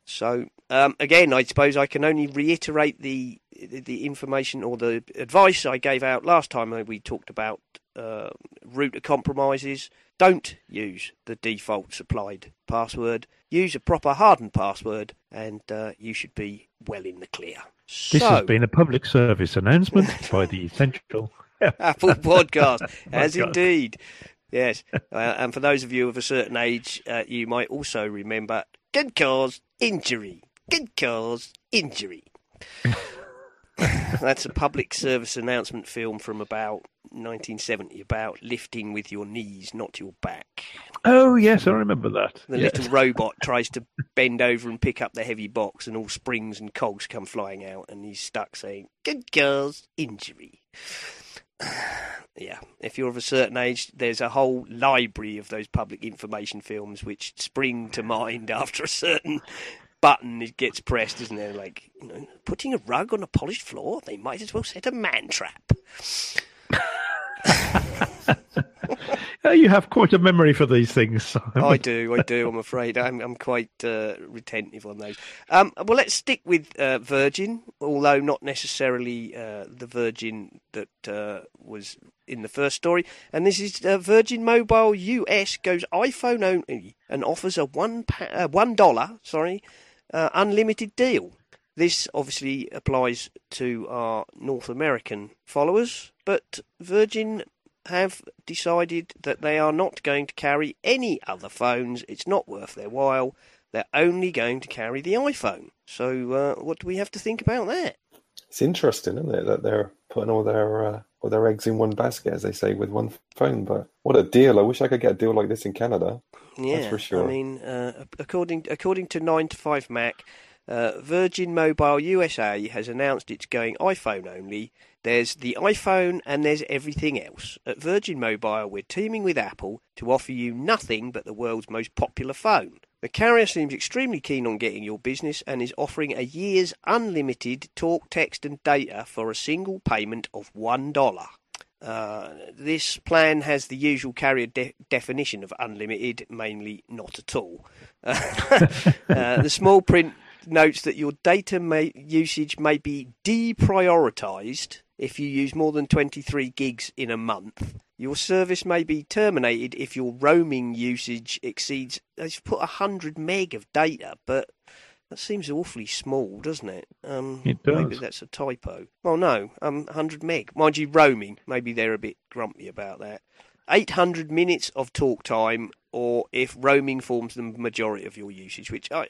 So um, again, I suppose I can only reiterate the the information or the advice I gave out last time when we talked about uh, router compromises. Don't use the default supplied password. Use a proper hardened password, and uh, you should be well in the clear. This so, has been a public service announcement by the Essential. Apple Podcast, as Podcast. indeed. Yes, uh, and for those of you of a certain age, uh, you might also remember "Good cause injury." Good cause injury. That's a public service announcement film from about 1970 about lifting with your knees, not your back. Oh yes, I remember that. The Yes. little robot tries to bend over and pick up the heavy box, and all springs and cogs come flying out, and he's stuck saying, Good girls, injury. Yeah, if you're of a certain age, there's a whole library of those public information films which spring to mind after a certain button gets pressed, isn't there? Like, you know, putting a rug on a polished floor, they might as well set a man trap. Say you have quite a memory for these things. Simon. I do, I do. I'm afraid I'm, I'm quite uh, retentive on those. Um, well, let's stick with uh, Virgin, although not necessarily uh, the Virgin that uh, was in the first story. And this is uh, Virgin Mobile US goes iPhone only and offers a one pa- uh, one dollar, sorry, unlimited deal. This obviously applies to our North American followers, but Virgin have decided that they are not going to carry any other phones. It's not worth their while. They're only going to carry the iPhone. So, uh, what do we have to think about that? It's interesting, isn't it, that they're putting all their uh, all their eggs in one basket, as they say, with one phone. But what a deal! I wish I could get a deal like this in Canada. Yeah, for sure. I mean, uh, according according to Nine to Five Mac, uh, Virgin Mobile USA has announced it's going iPhone only. There's the iPhone and there's everything else. At Virgin Mobile, we're teaming with Apple to offer you nothing but the world's most popular phone. The carrier seems extremely keen on getting your business and is offering a year's unlimited talk, text, and data for a single payment of $1. Uh, this plan has the usual carrier de- definition of unlimited, mainly not at all. uh, the small print notes that your data may, usage may be deprioritized if you use more than 23 gigs in a month. Your service may be terminated if your roaming usage exceeds. They've put 100 meg of data, but that seems awfully small, doesn't it? Um, It does. Maybe that's a typo. Well, no, um, 100 meg. Mind you, roaming. Maybe they're a bit grumpy about that. 800 minutes of talk time, or if roaming forms the majority of your usage, which I,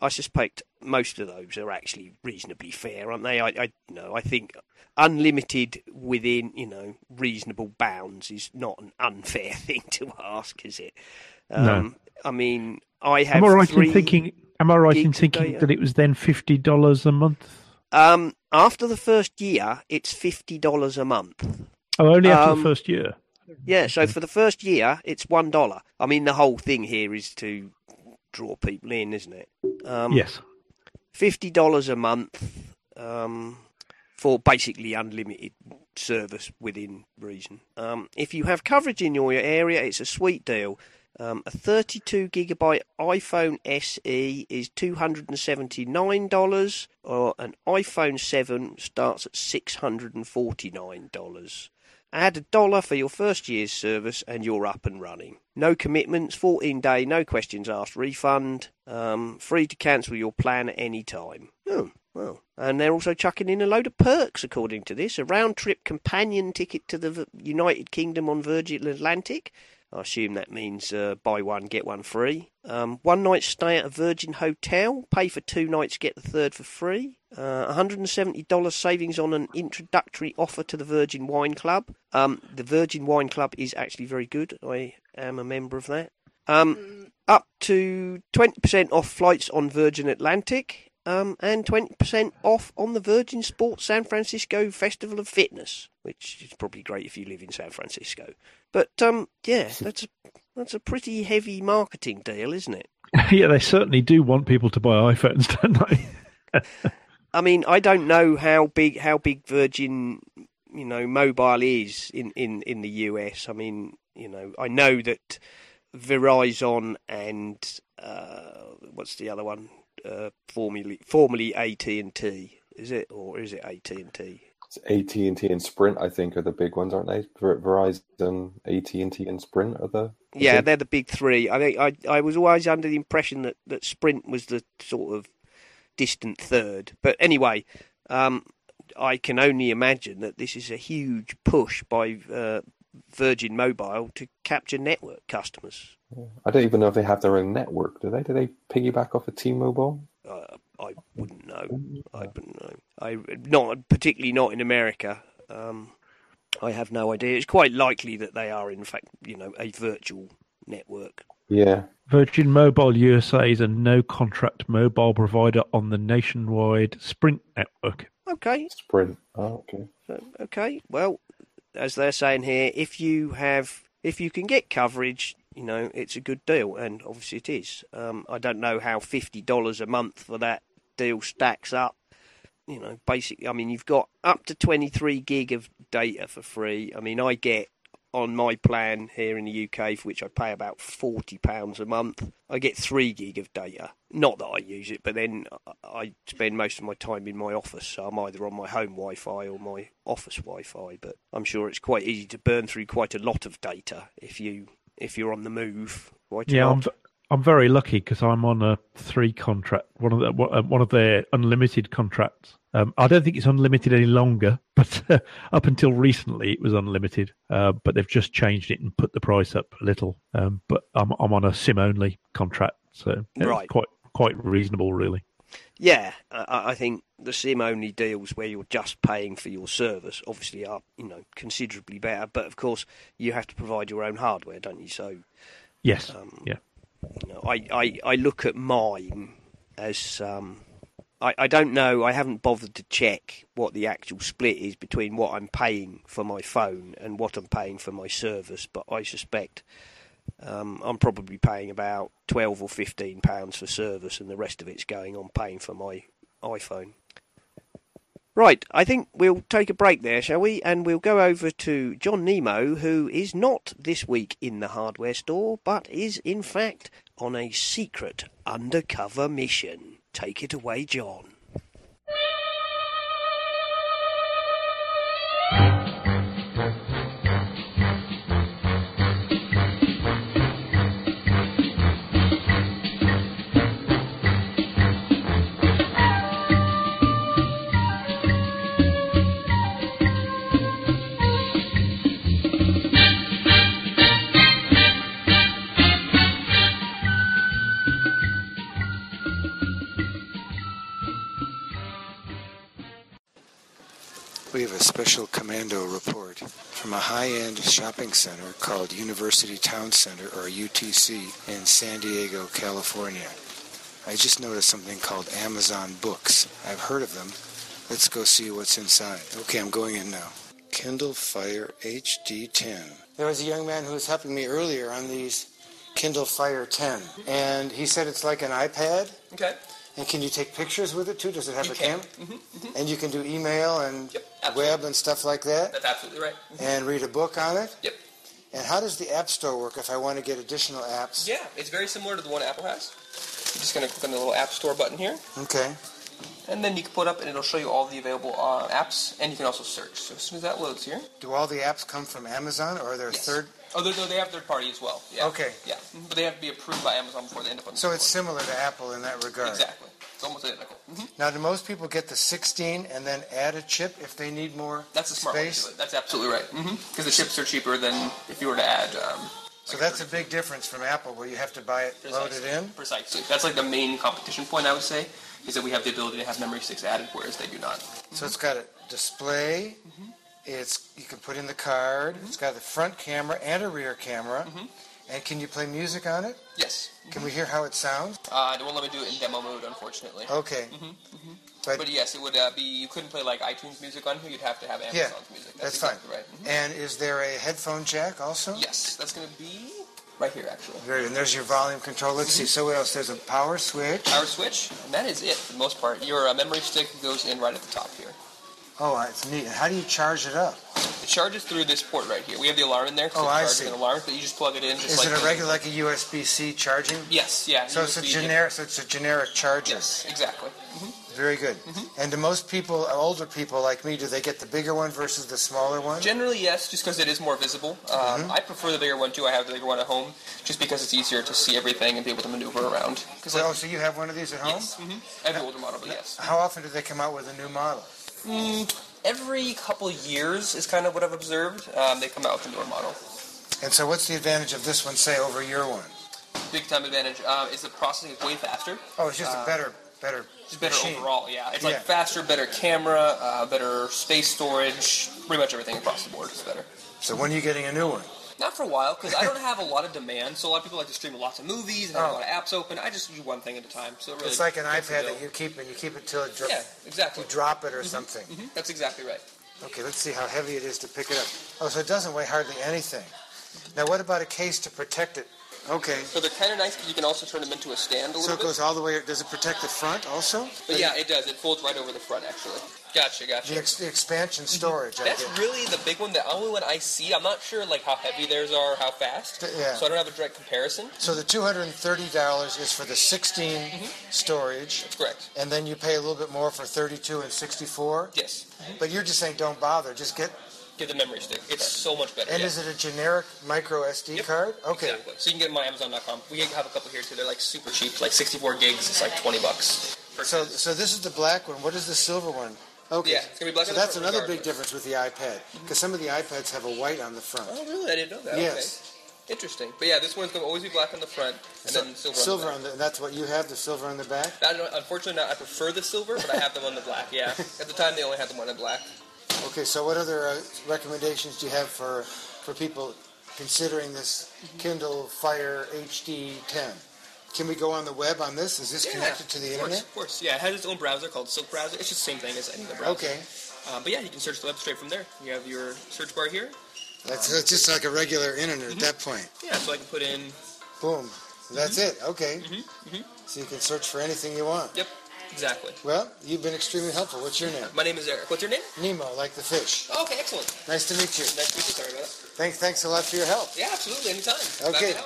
I suspect most of those are actually reasonably fair, aren't they? I, I you know, I think unlimited within you know reasonable bounds is not an unfair thing to ask, is it? Um, I mean, I have Am I right in thinking? Am I right in thinking that it was then fifty dollars a month? Um, after the first year, it's fifty dollars a month. Oh, only after Um, the first year. Yeah, so for the first year, it's one dollar. I mean, the whole thing here is to draw people in, isn't it? Um, yes. fifty dollars a month um, for basically unlimited service within reason. Um, if you have coverage in your area, it's a sweet deal. Um, a 32 gigabyte iPhone SE is $279, or an iPhone 7 starts at $649. Add a dollar for your first year's service and you're up and running. No commitments, 14 day, no questions asked refund. Um, free to cancel your plan at any time. Oh, well. And they're also chucking in a load of perks, according to this. A round trip companion ticket to the United Kingdom on Virgin Atlantic. I assume that means uh, buy one, get one free. Um, one night stay at a Virgin Hotel. Pay for two nights, get the third for free. Uh, $170 savings on an introductory offer to the Virgin Wine Club. Um, the Virgin Wine Club is actually very good. I am a member of that. Um, up to 20% off flights on Virgin Atlantic. Um, and 20% off on the Virgin Sports San Francisco Festival of Fitness, which is probably great if you live in San Francisco. But um, yeah, that's a, that's a pretty heavy marketing deal, isn't it? yeah, they certainly do want people to buy iPhones, don't they? I mean, I don't know how big how big Virgin, you know, mobile is in, in, in the US. I mean, you know, I know that Verizon and uh, what's the other one? Uh, formerly formerly AT and T, is it, or is it AT and T? AT and T and Sprint, I think, are the big ones, aren't they? Ver- Verizon, AT and T, and Sprint are the. the Yeah, big- they're the big three. I think I I was always under the impression that, that Sprint was the sort of distant third. But anyway, um, I can only imagine that this is a huge push by uh, Virgin Mobile to capture network customers. I don't even know if they have their own network. Do they? Do they piggyback off of T-Mobile? Uh, I wouldn't know. I wouldn't know. I not particularly not in America. Um, I have no idea. It's quite likely that they are, in fact, you know, a virtual network. Yeah. Virgin Mobile USA is a no contract mobile provider on the nationwide Sprint network. Okay, Sprint. Oh, okay. So, okay. Well, as they're saying here, if you have, if you can get coverage, you know, it's a good deal, and obviously it is. Um, I don't know how fifty dollars a month for that deal stacks up. You know, basically, I mean, you've got up to twenty three gig of data for free. I mean, I get on my plan here in the UK, for which I pay about forty pounds a month, I get three gig of data. Not that I use it, but then I spend most of my time in my office, so I'm either on my home Wi-Fi or my office Wi-Fi. But I'm sure it's quite easy to burn through quite a lot of data if you if you're on the move. Quite Yeah, I'm. I'm very lucky because I'm on a three contract, one of the one uh, of their unlimited contracts. Um, I don't think it's unlimited any longer, but uh, up until recently it was unlimited. Uh, but they've just changed it and put the price up a little. Um, but I'm I'm on a SIM only contract, so it's Right. quite quite reasonable, really. Yeah, I, I think the SIM only deals where you're just paying for your service obviously are you know considerably better. But of course, you have to provide your own hardware, don't you? So Yes, Um, yeah. you know, I, I, I look at mine as um, I, I don't know. I haven't bothered to check what the actual split is between what I'm paying for my phone and what I'm paying for my service, but I suspect um, I'm probably paying about twelve or fifteen pounds for service, and the rest of it's going on paying for my iPhone. Right, I think we'll take a break there, shall we? And we'll go over to John Nemo, who is not this week in the hardware store, but is in fact on a secret undercover mission. Take it away, John. From a high-end shopping center called University Town Center, or UTC, in San Diego, California. I just noticed something called Amazon Books. I've heard of them. Let's go see what's inside. Okay, I'm going in now. Kindle Fire HD 10. There was a young man who was helping me earlier on these Kindle Fire 10, and he said it's like an iPad. Okay. And can you take pictures with it too? Does it have You a can. camera? Mm-hmm, mm-hmm. And you can do email and Yep, web and stuff like that, That's absolutely right. Mm-hmm. and read a book on it. Yep. And how does the App Store work if I want to get additional apps? Yeah, it's very similar to the one Apple has. You're just going to click on the little App Store button here, Okay. and then you can put up, and it'll show you all the available uh, apps, and you can also search. So as soon as that loads here, Do all the apps come from Amazon, or are there Yes. third? Oh, they, they have third party as well. Yeah. Okay. Yeah, Mhm. but they have to be approved by Amazon before they end up on the So store. it's similar to Apple in that regard. exactly. It's almost identical. hmm Now, do most people get the 16 and then add a chip if they need more That's the smart way to space? do it. That's absolutely right. Because the chips are cheaper than if you were to add. Um, So that's a big difference from Apple, where you have to buy it loaded Precisely. in. Precisely. That's like the main competition point I would say is that we have the ability to have memory sticks added, whereas they do not. So it's got a display. Mm-hmm. It's you can put in the card. It's got the front camera and a rear camera. Mm-hmm. And can you play music on it? Yes. Can we hear how it sounds? Uh, they won't let me do it in demo mode, unfortunately. Okay. Mm-hmm. But, But yes, it would uh, be. You couldn't play like iTunes music on here. You'd have to have yeah, Amazon's music. that's, exactly fine. right. Mhm. And is there a headphone jack also? Yes, that's going to be right here, actually. Good. And there's your volume control. Let's see. So what else? There's a power switch. Power switch, and that is it for the most part. Your uh, memory stick goes in right at the top here. Oh, it's neat. How do you charge it up? It charges through this port right here. We have the alarm in there. Oh, I see. An alarm, but you just plug it in. Just Is like it a regular, like a USB-C charging? Yes, yeah. So it's a USB, generic. So it's a generic charger. Yes, exactly. Very good. Mm-hmm. And do most people, older people like me, do they get the bigger one versus the smaller one? Generally, yes, just because it is more visible. Um, Mm-hmm. I prefer the bigger one too. I have the bigger one at home, just because it's easier to see everything and be able to maneuver around. So, oh, so you have one of these at home? yes, hmm I have the older model, but yes. How often do they come out with a new model? Every couple years is kind of what I've observed. Um, they come out with a newer model. And so, what's the advantage of this one, say, over your one? Big time advantage um, is the processing is way faster. Oh, it's just a better, better, It's better machine. overall, yeah. It's Yeah. like faster, better camera, uh, better space storage, pretty much everything across the board is better. So when are you getting a new one? Not for a while, because I don't have a lot of demand. So a lot of people like to stream lots of movies and have Oh. a lot of apps open. I just do one thing at a time. So it really It's like an iPad that you keep and you keep it till it dro- Yeah, exactly. you drop it or something. Mhm, That's exactly right. Okay, let's see how heavy it is to pick it up. Oh, so it doesn't weigh hardly anything. Now, what about a case to protect it Okay. So they're kind of nice because you can also turn them into a stand a little bit. So it bit. goes all the way. Does it protect the front also? But yeah, it does. It folds right over the front, actually. Gotcha, gotcha. The, ex- the expansion storage. That's really the big one. The only one I see. I'm not sure like how heavy theirs are, how fast. Yeah. So I don't have a direct comparison. So the two hundred and thirty dollars is for the 16 Mm-hmm. storage, That's correct. and then you pay a little bit more for thirty-two and sixty-four. Yes. But you're just saying don't bother. Just get. Get the memory stick. It's so much better. And yeah. is it a generic micro SD Yep. card? Okay. Exactly. So you can get them on Amazon.com. We have a couple here too. They're like super cheap, like 64 gigs. It's like 20 bucks. So so this is the black one. What is the silver one? Okay. Yeah, it's gonna be black So on the that's front another big regardless. difference with the iPad because some of the iPads have a white on the front. Oh, really? I didn't know that. Yes. Okay. Interesting. But yeah, this one's going to always be black on the front and So then silver, silver on the, that's what you have. The silver on the back. back. I don't, unfortunately, not. I prefer the silver, but I have them on the black. Yeah. At the time, they only had them on the black. Okay. So what other uh, recommendations do you have for for people considering this Kindle Fire HD 10? Can we go on the web on this? Is this Yeah, connected to the of course, internet? Of course. Yeah, it has its own browser called Silk Browser. It's just the same thing as any other browser. Okay. Uh, but yeah, you can search the web straight from there. You have your search bar here. That's, that's just like a regular internet Mm-hmm. at that point. Yeah, so I can put in. Boom. That's Mm-hmm. it. Okay. So you can search for anything you want. Yep. Exactly. Well, you've been extremely helpful. What's your name? My name is Eric. What's your name? Nemo, like the fish. Okay, excellent. Nice to meet you. Nice to meet you. Sorry about that. Thanks, thanks a lot for your help. Yeah, absolutely. Anytime. Okay.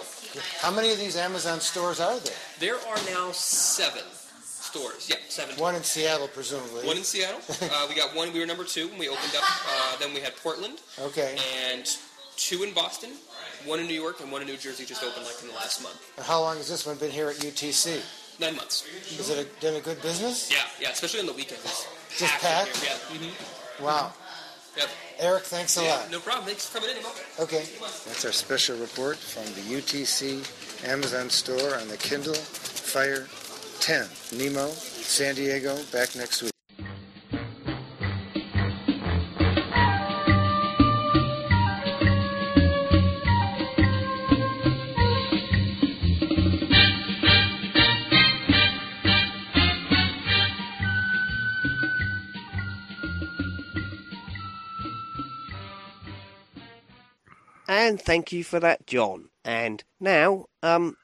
How many of these Amazon stores are there? There are now seven stores. Yeah, seven. One in Seattle, presumably. One in Seattle. uh, we got one. We were number two when we opened up. Uh, then we had Portland Okay. and two in Boston, one in New York, and one in New Jersey just opened like in the last month. And how long has this one been here at UTC? Nine months. Is it a, done a good business? Yeah, yeah. Especially on the weekends. It's Just packed packed? Yeah. hmm Wow. Yep. Eric, thanks a Yeah, lot. no problem. Thanks for coming in, Okay. That's our special report from the UTC Amazon store on the Kindle Fire 10. Nemo, San Diego, back next week. And thank you for that, John. And now, um,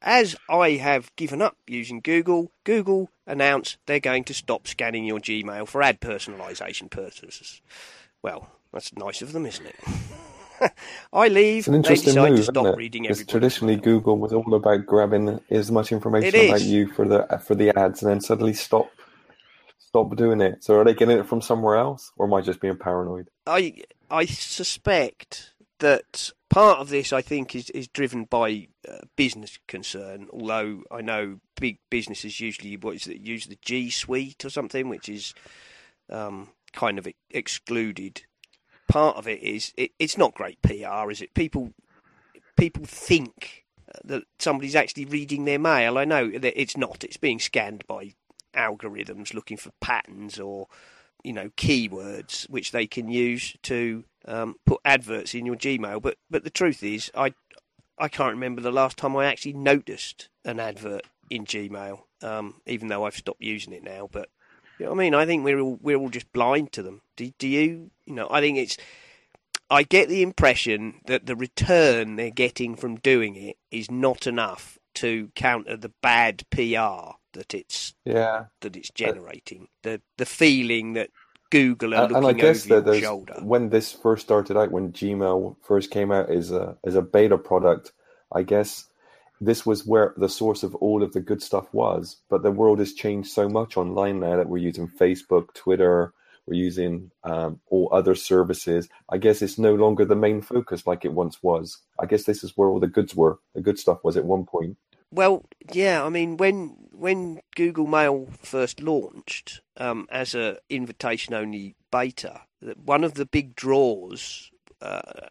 as I have given up using Google, Google announced they're going to stop scanning your Gmail for ad personalisation purposes. Well, that's nice of them, isn't it? I leave, It's an they interesting decide move, to isn't stop it? reading Because traditionally email. Google was all about grabbing as much information about you for the for the ads, and then suddenly stop stop doing it. So are they getting it from somewhere else, or am I just being paranoid? I I suspect that part of this, I think, is is driven by uh, business concern. Although I know big businesses usually what is it use the G Suite or something, which is um, kind of excluded. Part of it is it, it's not great PR, is it? People people think that somebody's actually reading their mail. I know that it's not. It's being scanned by algorithms looking for patterns or you know keywords which they can use to um, put adverts in your Gmail. But but the truth is, I I can't remember the last time I actually noticed an advert in Gmail. Um, even though I've stopped using it now, but you know I mean. I think we're all we're all just blind to them. Do, do you? You know, I think it's. I get the impression that the return they're getting from doing it is not enough to counter the bad PR that it's Yeah, that it's generating. The the feeling that Google are and, and I looking guess over that your shoulder. when this first started out, when Gmail first came out as a as a beta product, I guess this was where the source of all of the good stuff was. But the world has changed so much online now that we're using Facebook, Twitter, we're using um, all other services. I guess it's no longer the main focus like it once was. I guess this is where all the goods were. The good stuff was at one point. Well, yeah, I mean when when Google Mail first launched um, as a invitation only beta, one of the big draws uh,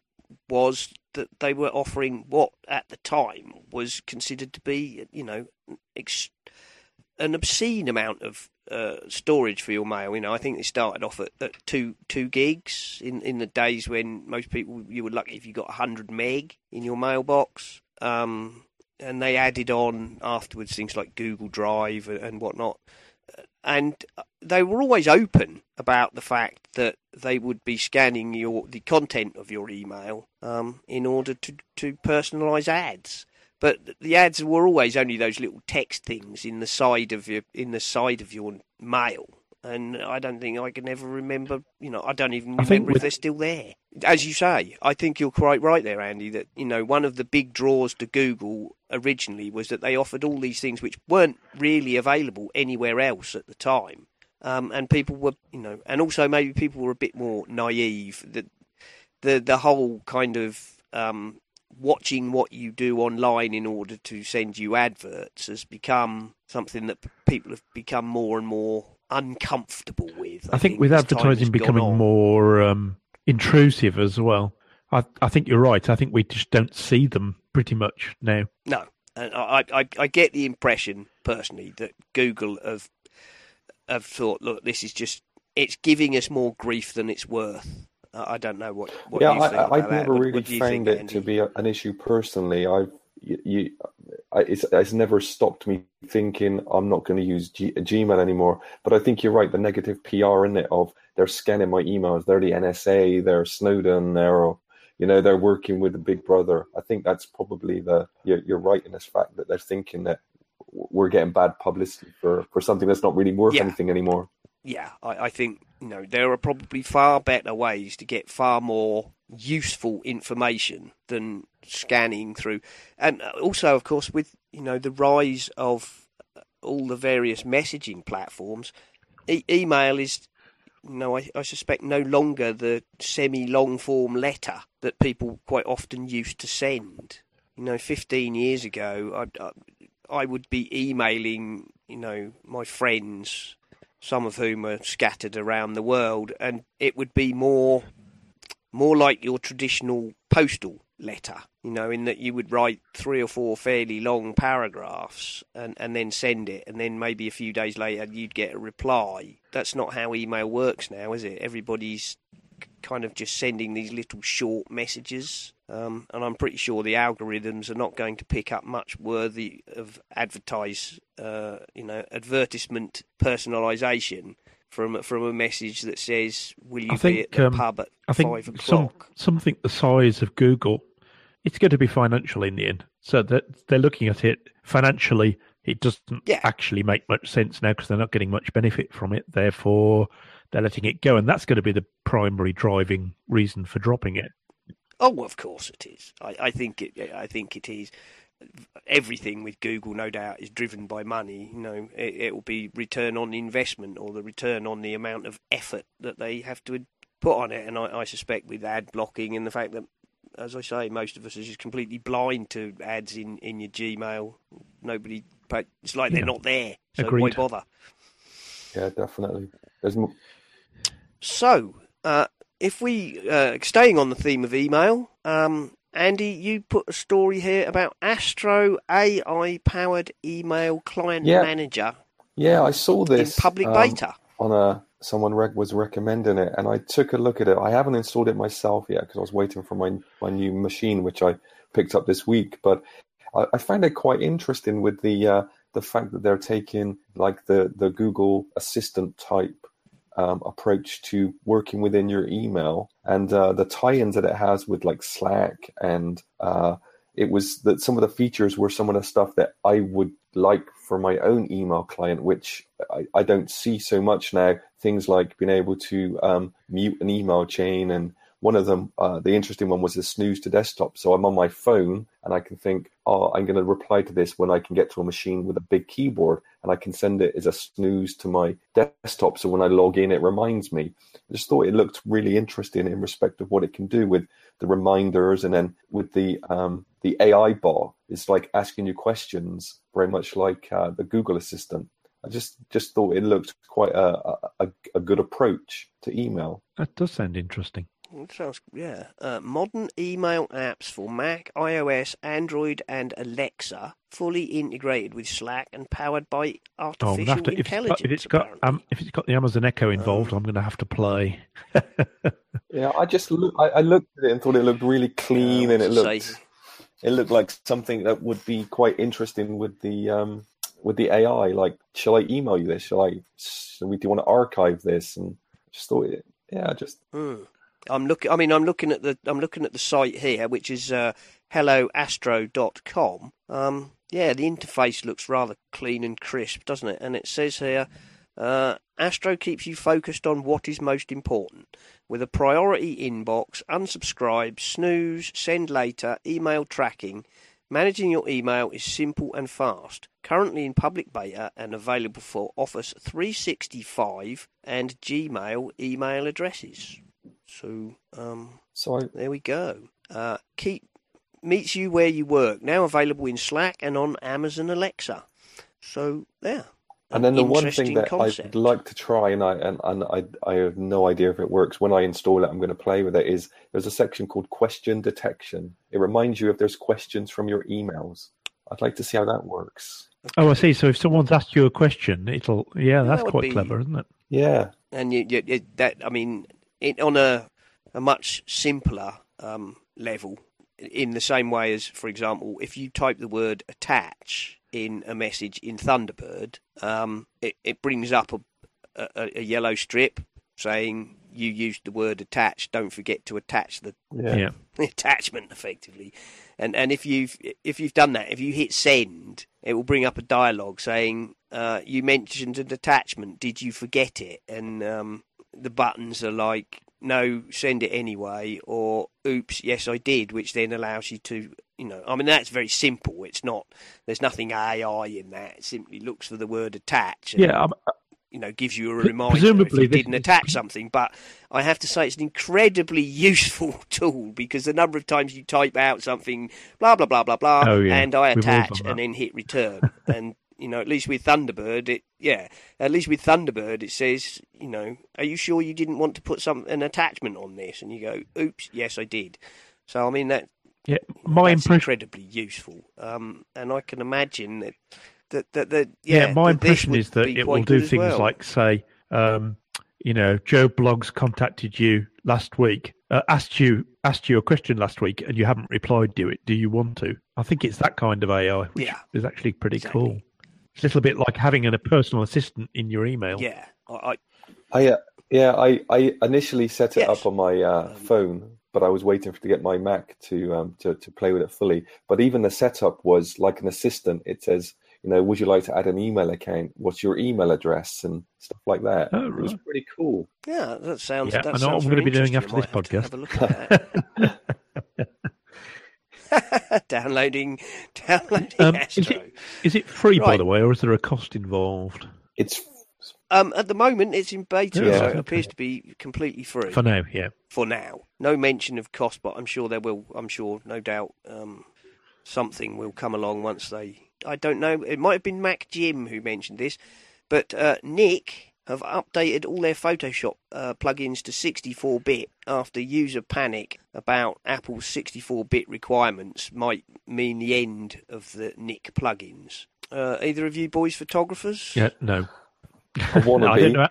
was that they were offering what at the time was considered to be, you know, ex- an obscene amount of uh, storage for your mail. You know, I think it started off at, at two two gigs in, in the days when most people you were lucky if you got hundred meg in your mailbox. Um, and they added on afterwards things like Google Drive and, and whatnot. And they were always open about the fact that they would be scanning your the content of your email um, in order to to personalise ads. but the ads were always only those little text things in the side of your in the side of your mail. And I don't think I can ever remember. You know, I don't even I remember if they're still there. As you say, I think you're quite right there, Andy. That you know, one of the big draws to Google originally was that they offered all these things which weren't really available anywhere else at the time. Um, and people were, you know, and also maybe people were a bit more naive. That the the whole kind of um, watching what you do online in order to send you adverts has become something that people have become more and more uncomfortable with. I think with as time has advertising becoming more um, intrusive as well, I, I think you're right. I think we just don't see them pretty much now. No, and I, I, I get the impression personally that Google have have thought, look, this is just it's giving us more grief than it's worth. I I don't know what. what yeah, you think I, I, about I've never What- really what do you found think, it Andy? to be an issue personally. I've you, you I, it's, it's never stopped me thinking I'm not going to use G, Gmail anymore. But I think you're right. The negative PR in it of they're scanning my emails, they're the NSA, they're Snowden, they're you know they're working with the Big Brother. I think that's probably the you're, you're right in this fact that they're thinking that we're getting bad publicity for for something that's not really worth Yeah. anything anymore. yeah, I, I think you know there are probably far better ways to get far more useful information than scanning through, and uh, also, of course, with you know the rise of uh, all the various messaging platforms, e- email is. Know, I, I suspect no longer the semi-long form letter that people quite often used to send. You know, 15 years ago, I, I, uh, I would be emailing, you know, my friends some of whom are scattered around the world, and it would be more more like your traditional postal letter, you know, in that you would write three or four fairly long paragraphs and, and then send it, and then maybe a few days later you'd get a reply. That's not how email works now, is it? Everybody's kind of just sending these little short messages. Um, and I'm pretty sure the algorithms are not going to pick up much worthy of advertise, uh, you know, advertisement personalisation from from a message that says, "Will you I be think, at the um, pub at I think five some, o'clock?" something the size of Google, it's going to be financial in the end. So that they're looking at it financially. It doesn't Yeah. actually make much sense now because they're not getting much benefit from it. Therefore, they're letting it go, and that's going to be the primary driving reason for dropping it. Oh, of course it is. I, I think it. I think it is. Everything with Google, no doubt, is driven by money. You know, it, it will be return on investment or the return on the amount of effort that they have to put on it. And I, I suspect with ad blocking and the fact that, as I say, most of us are just completely blind to ads in, in your Gmail. Nobody, it's like they're not there. So why bother? Yeah, definitely. There's m- So, uh, if we uh, staying on the theme of email, um, Andy, you put a story here about Astro AI powered email client Yeah. manager yeah, I saw this in public um, beta. on a someone rec- was recommending it, and I took a look at it. I haven't installed it myself yet because I was waiting for my my new machine, which I picked up this week. But I, I found it quite interesting with the uh, the fact that they're taking like the the Google Assistant type um, approach to working within your email and uh, the tie-ins that it has with like Slack and uh, it was that some of the features were some of the stuff that I would like for my own email client, which I, I don't see so much now. Things like being able to um, mute an email chain, and one of them, uh, the interesting one, was the snooze to desktop. So I'm on my phone and I can think, oh, I'm going to reply to this when I can get to a machine with a big keyboard, and I can send it as a snooze to my desktop. So when I log in, it reminds me. I just thought it looked really interesting in respect of what it can do with the reminders, and then with the um, the AI bot, it's like asking you questions, very much like uh, the Google Assistant. I just just thought it looked quite a, a a good approach to email. That does sound interesting. It sounds yeah. Uh, modern email apps for Mac, iOS, Android, and Alexa, fully integrated with Slack and powered by Oh, artificial gonna have to, if, it's intelligence. got, if it's got um, if it's got the Amazon Echo involved, Um, I'm going to have to play. Yeah, I just look, I, I looked at it and thought it looked really clean, Uh, and it looked say? it looked like something that would be quite interesting with the um with the AI. Like, shall I email you this? Shall I? Shall we? Do you want to archive this? And just thought, it, yeah, just Hmm. I'm looking. I mean, I'm looking at the. I'm looking at the site here, which is uh, helloastro.com, um, yeah, the interface looks rather clean and crisp, doesn't it? And it says here, uh, Astro keeps you focused on what is most important, with a priority inbox, unsubscribe, snooze, send later, email tracking. Managing your email is simple and fast. Currently in public beta and available for Office 365 and Gmail email addresses. So, um, So I, there we go. Uh, keep meets you where you work. Now available in Slack and on Amazon Alexa. So there. And then the one thing that concept. I'd like to try, and I and, and I I have no idea if it works. When I install it, I'm going to play with it. Is there's a section called question detection. It reminds you if there's questions from your emails. I'd like to see how that works. Oh, I see. So if someone's asked you a question, it'll yeah, that that's would quite be- clever, isn't it? Yeah, and you, you, you, that I mean, it, on a a much simpler um, level, in the same way as, for example, if you type the word attach in a message in Thunderbird, um, it, it brings up a, a, a yellow strip saying you used the word attach. Don't forget to attach the yeah, Yeah. the attachment effectively. And and if you've if you've done that, if you hit send, it will bring up a dialogue saying uh, you mentioned an attachment. Did you forget it? And um, the buttons are like no, send it anyway, or oops, yes I did, which then allows you to you know. I mean that's very simple. It's not there's nothing AI in that. It simply looks for the word attach. And, Yeah, um, you know, gives you a reminder if presumably you didn't attach something. But I have to say, it's an incredibly useful tool because the number of times you type out something, blah blah blah blah blah, Oh, yeah. and I We've attach and then hit return, and you know, at least with Thunderbird, it yeah, at least with Thunderbird, it says, you know, are you sure you didn't want to put some an attachment on this? And you go, oops, yes, I did. So I mean that yeah. My that's impression. incredibly useful, um, and I can imagine that. That, that, that yeah, Yeah, my that impression is that it will do things well. like say, um, you know, Joe Bloggs contacted you last week, uh, asked you asked you a question last week, and you haven't replied to it. Do you want to? I think it's that kind of AI, which Yeah. is actually pretty Exactly. cool. It's a little bit like having an, a personal assistant in your email. Yeah, I, I, I uh, yeah I I initially set it Yes. up on my uh, Um, phone, but I was waiting for to get my Mac to um to to play with it fully. But even the setup was like an assistant. It says. You know, would you like to add an email account? What's your email address and stuff like that? Oh, It was pretty cool. Yeah, that sounds. Yeah, that I know what I'm gonna be doing after this might have to podcast. Have a look at that. downloading, downloading Um, is it is it free by the way, or is there a cost involved It's Um, at the moment, it's in beta, Yeah, so it appears to be completely free for now? Yeah. for now. No mention of cost, but I'm sure there will. I'm sure, no doubt, um, something will come along once they. I don't know. It might have been Mac Jim who mentioned this, but uh, Nik have updated all their Photoshop uh, plugins to 64-bit after user panic about Apple's 64-bit requirements might mean the end of the Nik plugins. Uh, either of you boys photographers? Yeah. No. I want No, to I don't know.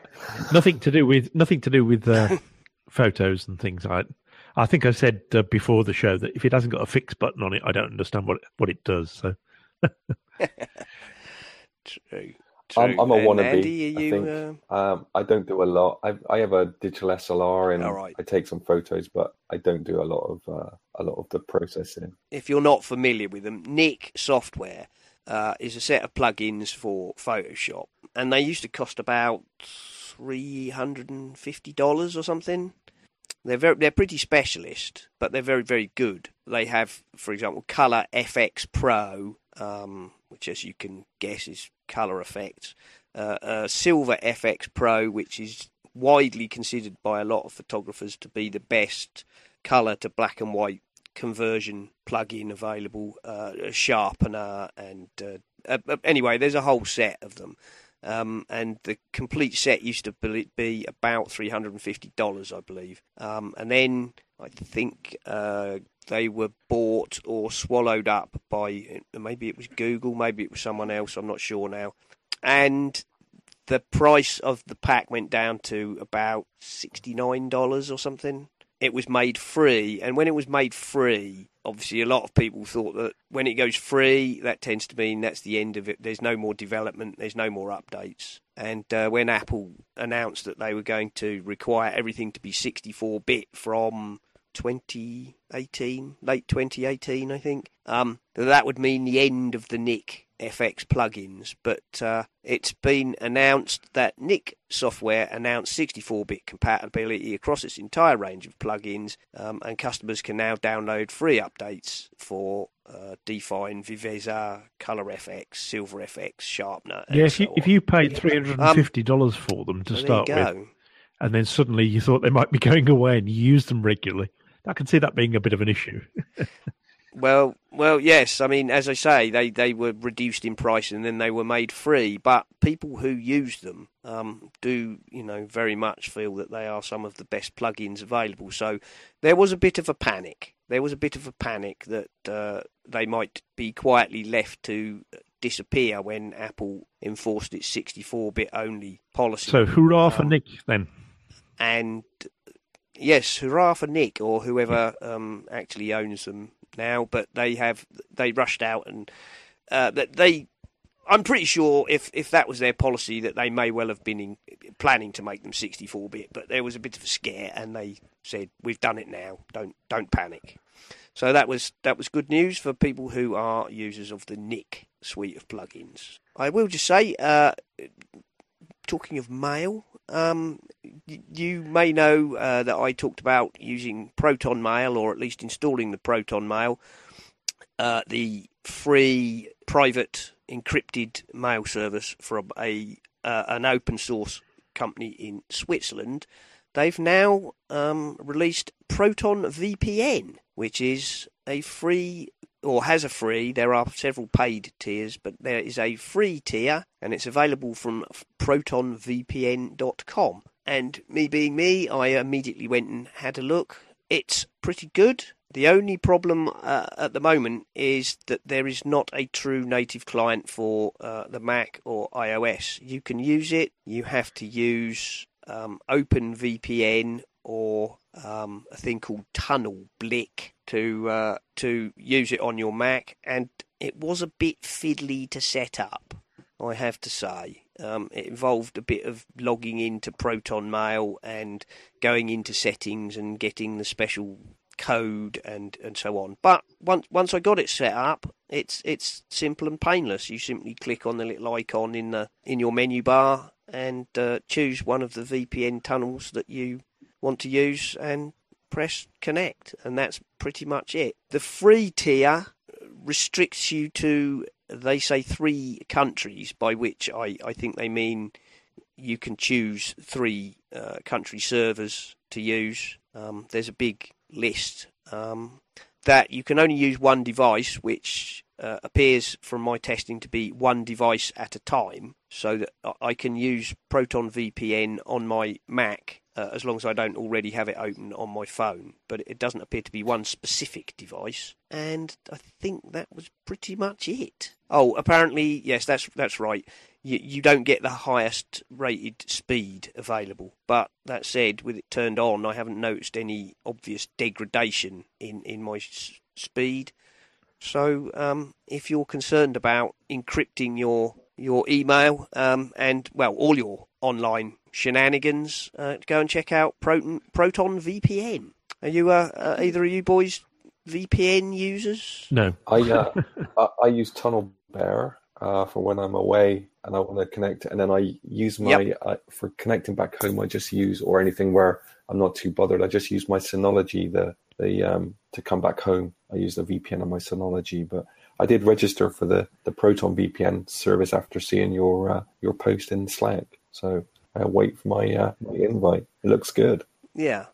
Nothing to do with nothing to do with uh, photos and things. I I think I said uh, before the show that if it hasn't got a fix button on it, I don't understand what what it does. So True. I'm. I'm a And wannabe. Andy, I you, think. uh, Um, I don't do a lot. I I have a digital SLR and right. I take some photos, but I don't do a lot of uh, a lot of the processing. if you're not familiar with them, Nik Software uh, is a set of plugins for Photoshop, and they used to cost about three hundred and fifty dollars or something. They're very, they're pretty specialist, but they're very, very good. They have, for example, Color FX Pro, um, which, as you can guess, is color effects. Uh, uh, Silver Efex Pro, which is widely considered by a lot of photographers to be the best color to black and white conversion plugin available, uh, sharpener, and uh, uh, uh, anyway, there's a whole set of them. Um, and the complete set used to be about three hundred and fifty dollars, I believe. Um, and then I think uh, they were bought or swallowed up by maybe it was Google, maybe it was someone else. I'm not sure now. And the price of the pack went down to about sixty nine dollars or something. It was made free, and when it was made free, obviously a lot of people thought that when it goes free, that tends to mean that's the end of it. There's no more development, there's no more updates. And uh, when Apple announced that they were going to require everything to be 64 bit from 2018, late 2018, I think. Um, that would mean the end of the Nik Efex plugins, but uh, it's been announced that Nik software announced 64-bit compatibility across its entire range of plugins, um, and customers can now download free updates for uh, Dfine, Viveza, Color Efex, Silver Efex, Sharpener. Yeah, if you so if you paid three hundred and fifty dollars for them to start with, and then suddenly you thought they might be going away and you use them regularly, I can see that being a bit of an issue. Well, well, yes. I mean, as I say, they, they were reduced in price and then they were made free. But people who use them um, do, you know, very much feel that they are some of the best plugins available. So there was a bit of a panic. There was a bit of a panic that uh, they might be quietly left to disappear when Apple enforced its 64-bit only policy. So hurrah for Um, Nik then. and yes, hurrah for Nik or whoever um, actually owns them now. But they have they rushed out and uh, they. I'm pretty sure if, if that was their policy, that they may well have been in, planning to make them 64-bit, but there was a bit of a scare, and they said, "We've done it now. Don't don't panic." So that was that was good news for people who are users of the Nik suite of plugins. I will just say, uh, talking of mail, um, you may know uh, that I talked about using Proton Mail, or at least installing the Proton Mail, uh, the free private encrypted mail service from a uh, an open source company in Switzerland. They've now um, released Proton VPN, which is a free or has a free. There are several paid tiers, but there is a free tier, and it's available from protonvpn.com. And me being me, I immediately went and had a look. It's pretty good. The only problem uh, at the moment is that there is not a true native client for uh, the Mac or iOS. You can use it. You have to use um, OpenVPN or um, a thing called Tunnel Blick to uh, to use it on your Mac, and it was a bit fiddly to set up. I have to say, um, it involved a bit of logging into Proton Mail and going into settings and getting the special code and, and so on. But once once I got it set up, it's it's simple and painless. You simply click on the little icon in the in your menu bar and uh, choose one of the VPN tunnels that you want to use and press connect, and that's pretty much it. The free tier restricts you to they say three countries, by which I, I think they mean you can choose three uh, country servers to use. Um, there's a big list um, that you can only use one device, which uh, appears from my testing to be one device at a time, so that I- I can use Proton VPN on my Mac uh, as long as I don't already have it open on my phone. But it doesn't appear to be one specific device, and I think that was pretty much it. Oh, apparently, yes, that's that's right. You you don't get the highest rated speed available, but that said, with it turned on, I haven't noticed any obvious degradation in in my s- speed. So, um, if you're concerned about encrypting your your email um, and well all your online shenanigans, uh, go and check out Proton Proton VPN. Are you uh, uh, either of you boys VPN users? No. I uh, I, I use Tunnel Bear uh, for when I'm away and I want to connect, and then I use my uh, for connecting back home. I just use or anything where I'm not too bothered. I just use my Synology the the um, to come back home. I use the VPN on my Synology, but I did register for the, the Proton VPN service after seeing your uh, your post in Slack. So I wait for my uh, my invite. It looks good. Yeah.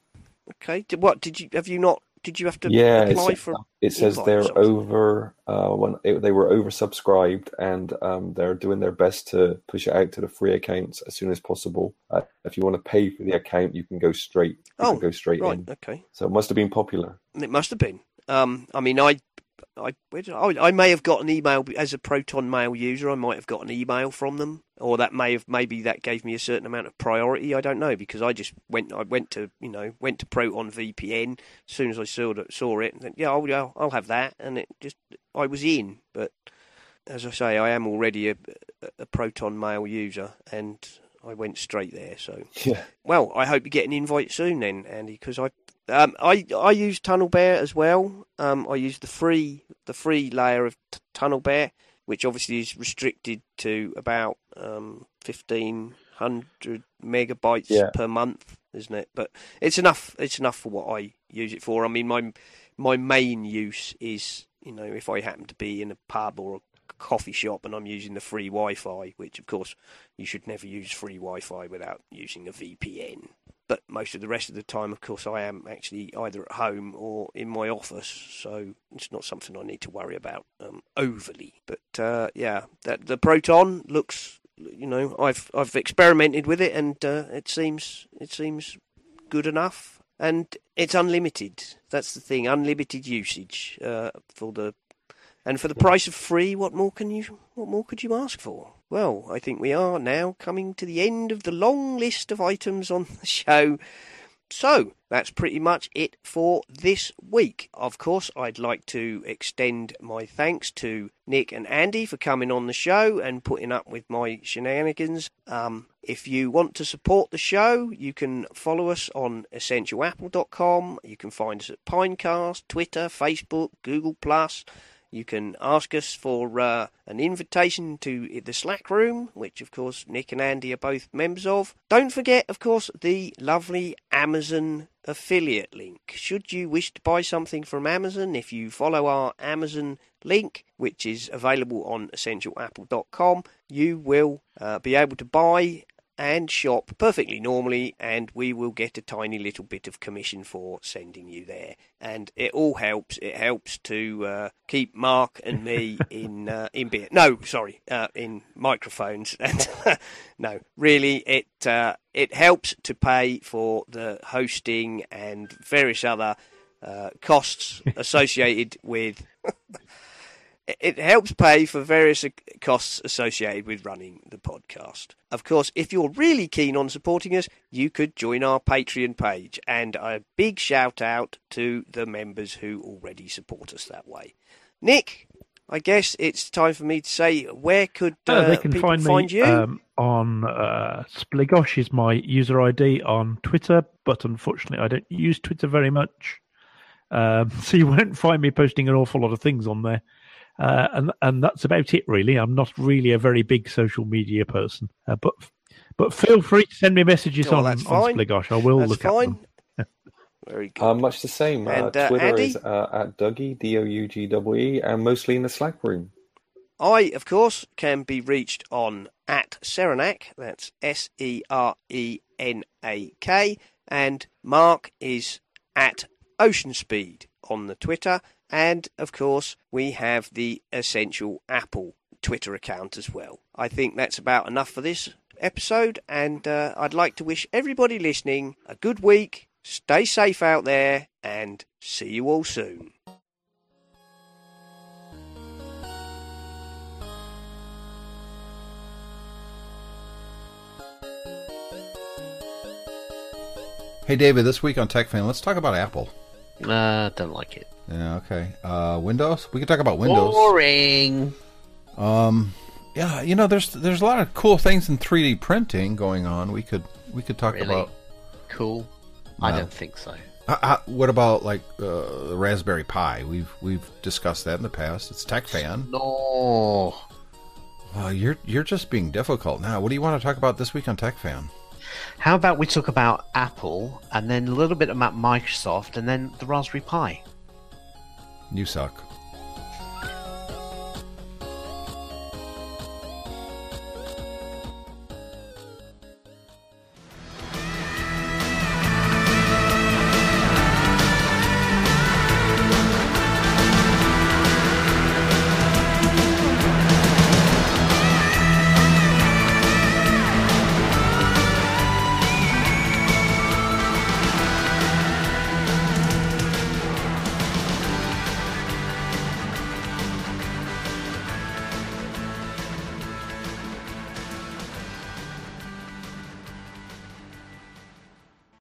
Okay. Did, what did you have? You not? Did you have to yeah, apply for? it says they're over uh, when it, they were oversubscribed and um, they're doing their best to push it out to the free accounts as soon as possible. Uh, if you want to pay for the account, you can go straight. You Oh, can go straight Right. in. Okay. So it must have been popular. It must have been. Um, I mean, I, I, I, I may have got an email as a Proton Mail user. I might have got an email from them, or that may have maybe that gave me a certain amount of priority. I don't know because I just went. I went to you know went to Proton VPN as soon as I saw it, saw it, and yeah, I'll, I'll I'll have that, and it just I was in. But as I say, I am already a, a Proton Mail user, and I went straight there. So Yeah. well, I hope you get an invite soon then, Andy, because I um, I I use Tunnel Bear as well. Um, I use the free the free layer of t- Tunnel Bear, which obviously is restricted to about um, fifteen hundred megabytes Yeah. per month, isn't it? But it's enough. It's enough for what I use it for. I mean, my my main use is you know if I happen to be in a pub or a coffee shop and I'm using the free Wi-Fi, which of course you should never use free Wi-Fi without using a VPN. But most of the rest of the time, of course, I am actually either at home or in my office, so it's not something I need to worry about um, overly. But uh, yeah, that the Proton looks, you know, I've I've experimented with it, and uh, it seems it seems good enough, and it's unlimited. That's the thing, unlimited usage uh, for the and for the price of free, what more can you what more could you ask for? Well, I think we are now coming to the end of the long list of items on the show. So, that's pretty much it for this week. Of course, I'd like to extend my thanks to Nick and Andy for coming on the show and putting up with my shenanigans. Um, if you want to support the show, you can follow us on essentialapple.com. You can find us at Pinecast, Twitter, Facebook, Google Plus. You can ask us for uh, an invitation to the Slack room, which of course Nick and Andy are both members of. Don't forget, of course, the lovely Amazon affiliate link. Should you wish to buy something from Amazon, if you follow our Amazon link, which is available on essentialapple.com, you will uh, be able to buy and shop perfectly normally, and we will get a tiny little bit of commission for sending you there. And it all helps. It helps to uh, keep Mark and me in uh, in beer. No, sorry, uh, in microphones. And no, really, it uh, it helps to pay for the hosting and various other uh, costs associated with. It helps pay for various costs associated with running the podcast. Of course, if you're really keen on supporting us, you could join our Patreon page. And a big shout out to the members who already support us that way. Nick, I guess it's time for me to say where could uh, Uh, they can find me find you? Um, on uh, Spligosh is my user ID on Twitter, but unfortunately I don't use Twitter very much, um, so you won't find me posting an awful lot of things on there. Uh, and and that's about it really. I'm not really a very big social media person, uh, but but feel free to send me messages Oh, on, that's on fine. Spligosh. I will That's look fine. at them. Very good. Uh, much the same. Uh, And, uh, Twitter Andy? is uh, at Dougee, D O U G W E, and mostly in the Slack room. I, of course, can be reached on at Serenak. That's S E R E N A K. And Mark is at Ocean Speed on the Twitter. And, of course, we have the Essential Apple Twitter account as well. I think that's about enough for this episode. And uh, I'd like to wish everybody listening a good week. Stay safe out there. And see you all soon. Hey, David, this week on TechFan, let's talk about Apple. Uh, don't like it. Yeah, okay. Uh, Windows? We could talk about Windows. Boring. Um, yeah, you know, there's there's a lot of cool things in 3D printing going on. We could we could talk Really? about. Cool. I don't think so. Uh, uh, what about like uh, the Raspberry Pi? We've we've discussed that in the past. It's TechFan. No. Well, you're you're just being difficult now. What do you want to talk about this week on TechFan? How about we talk about Apple and then a little bit about Microsoft and then the Raspberry Pi? You suck.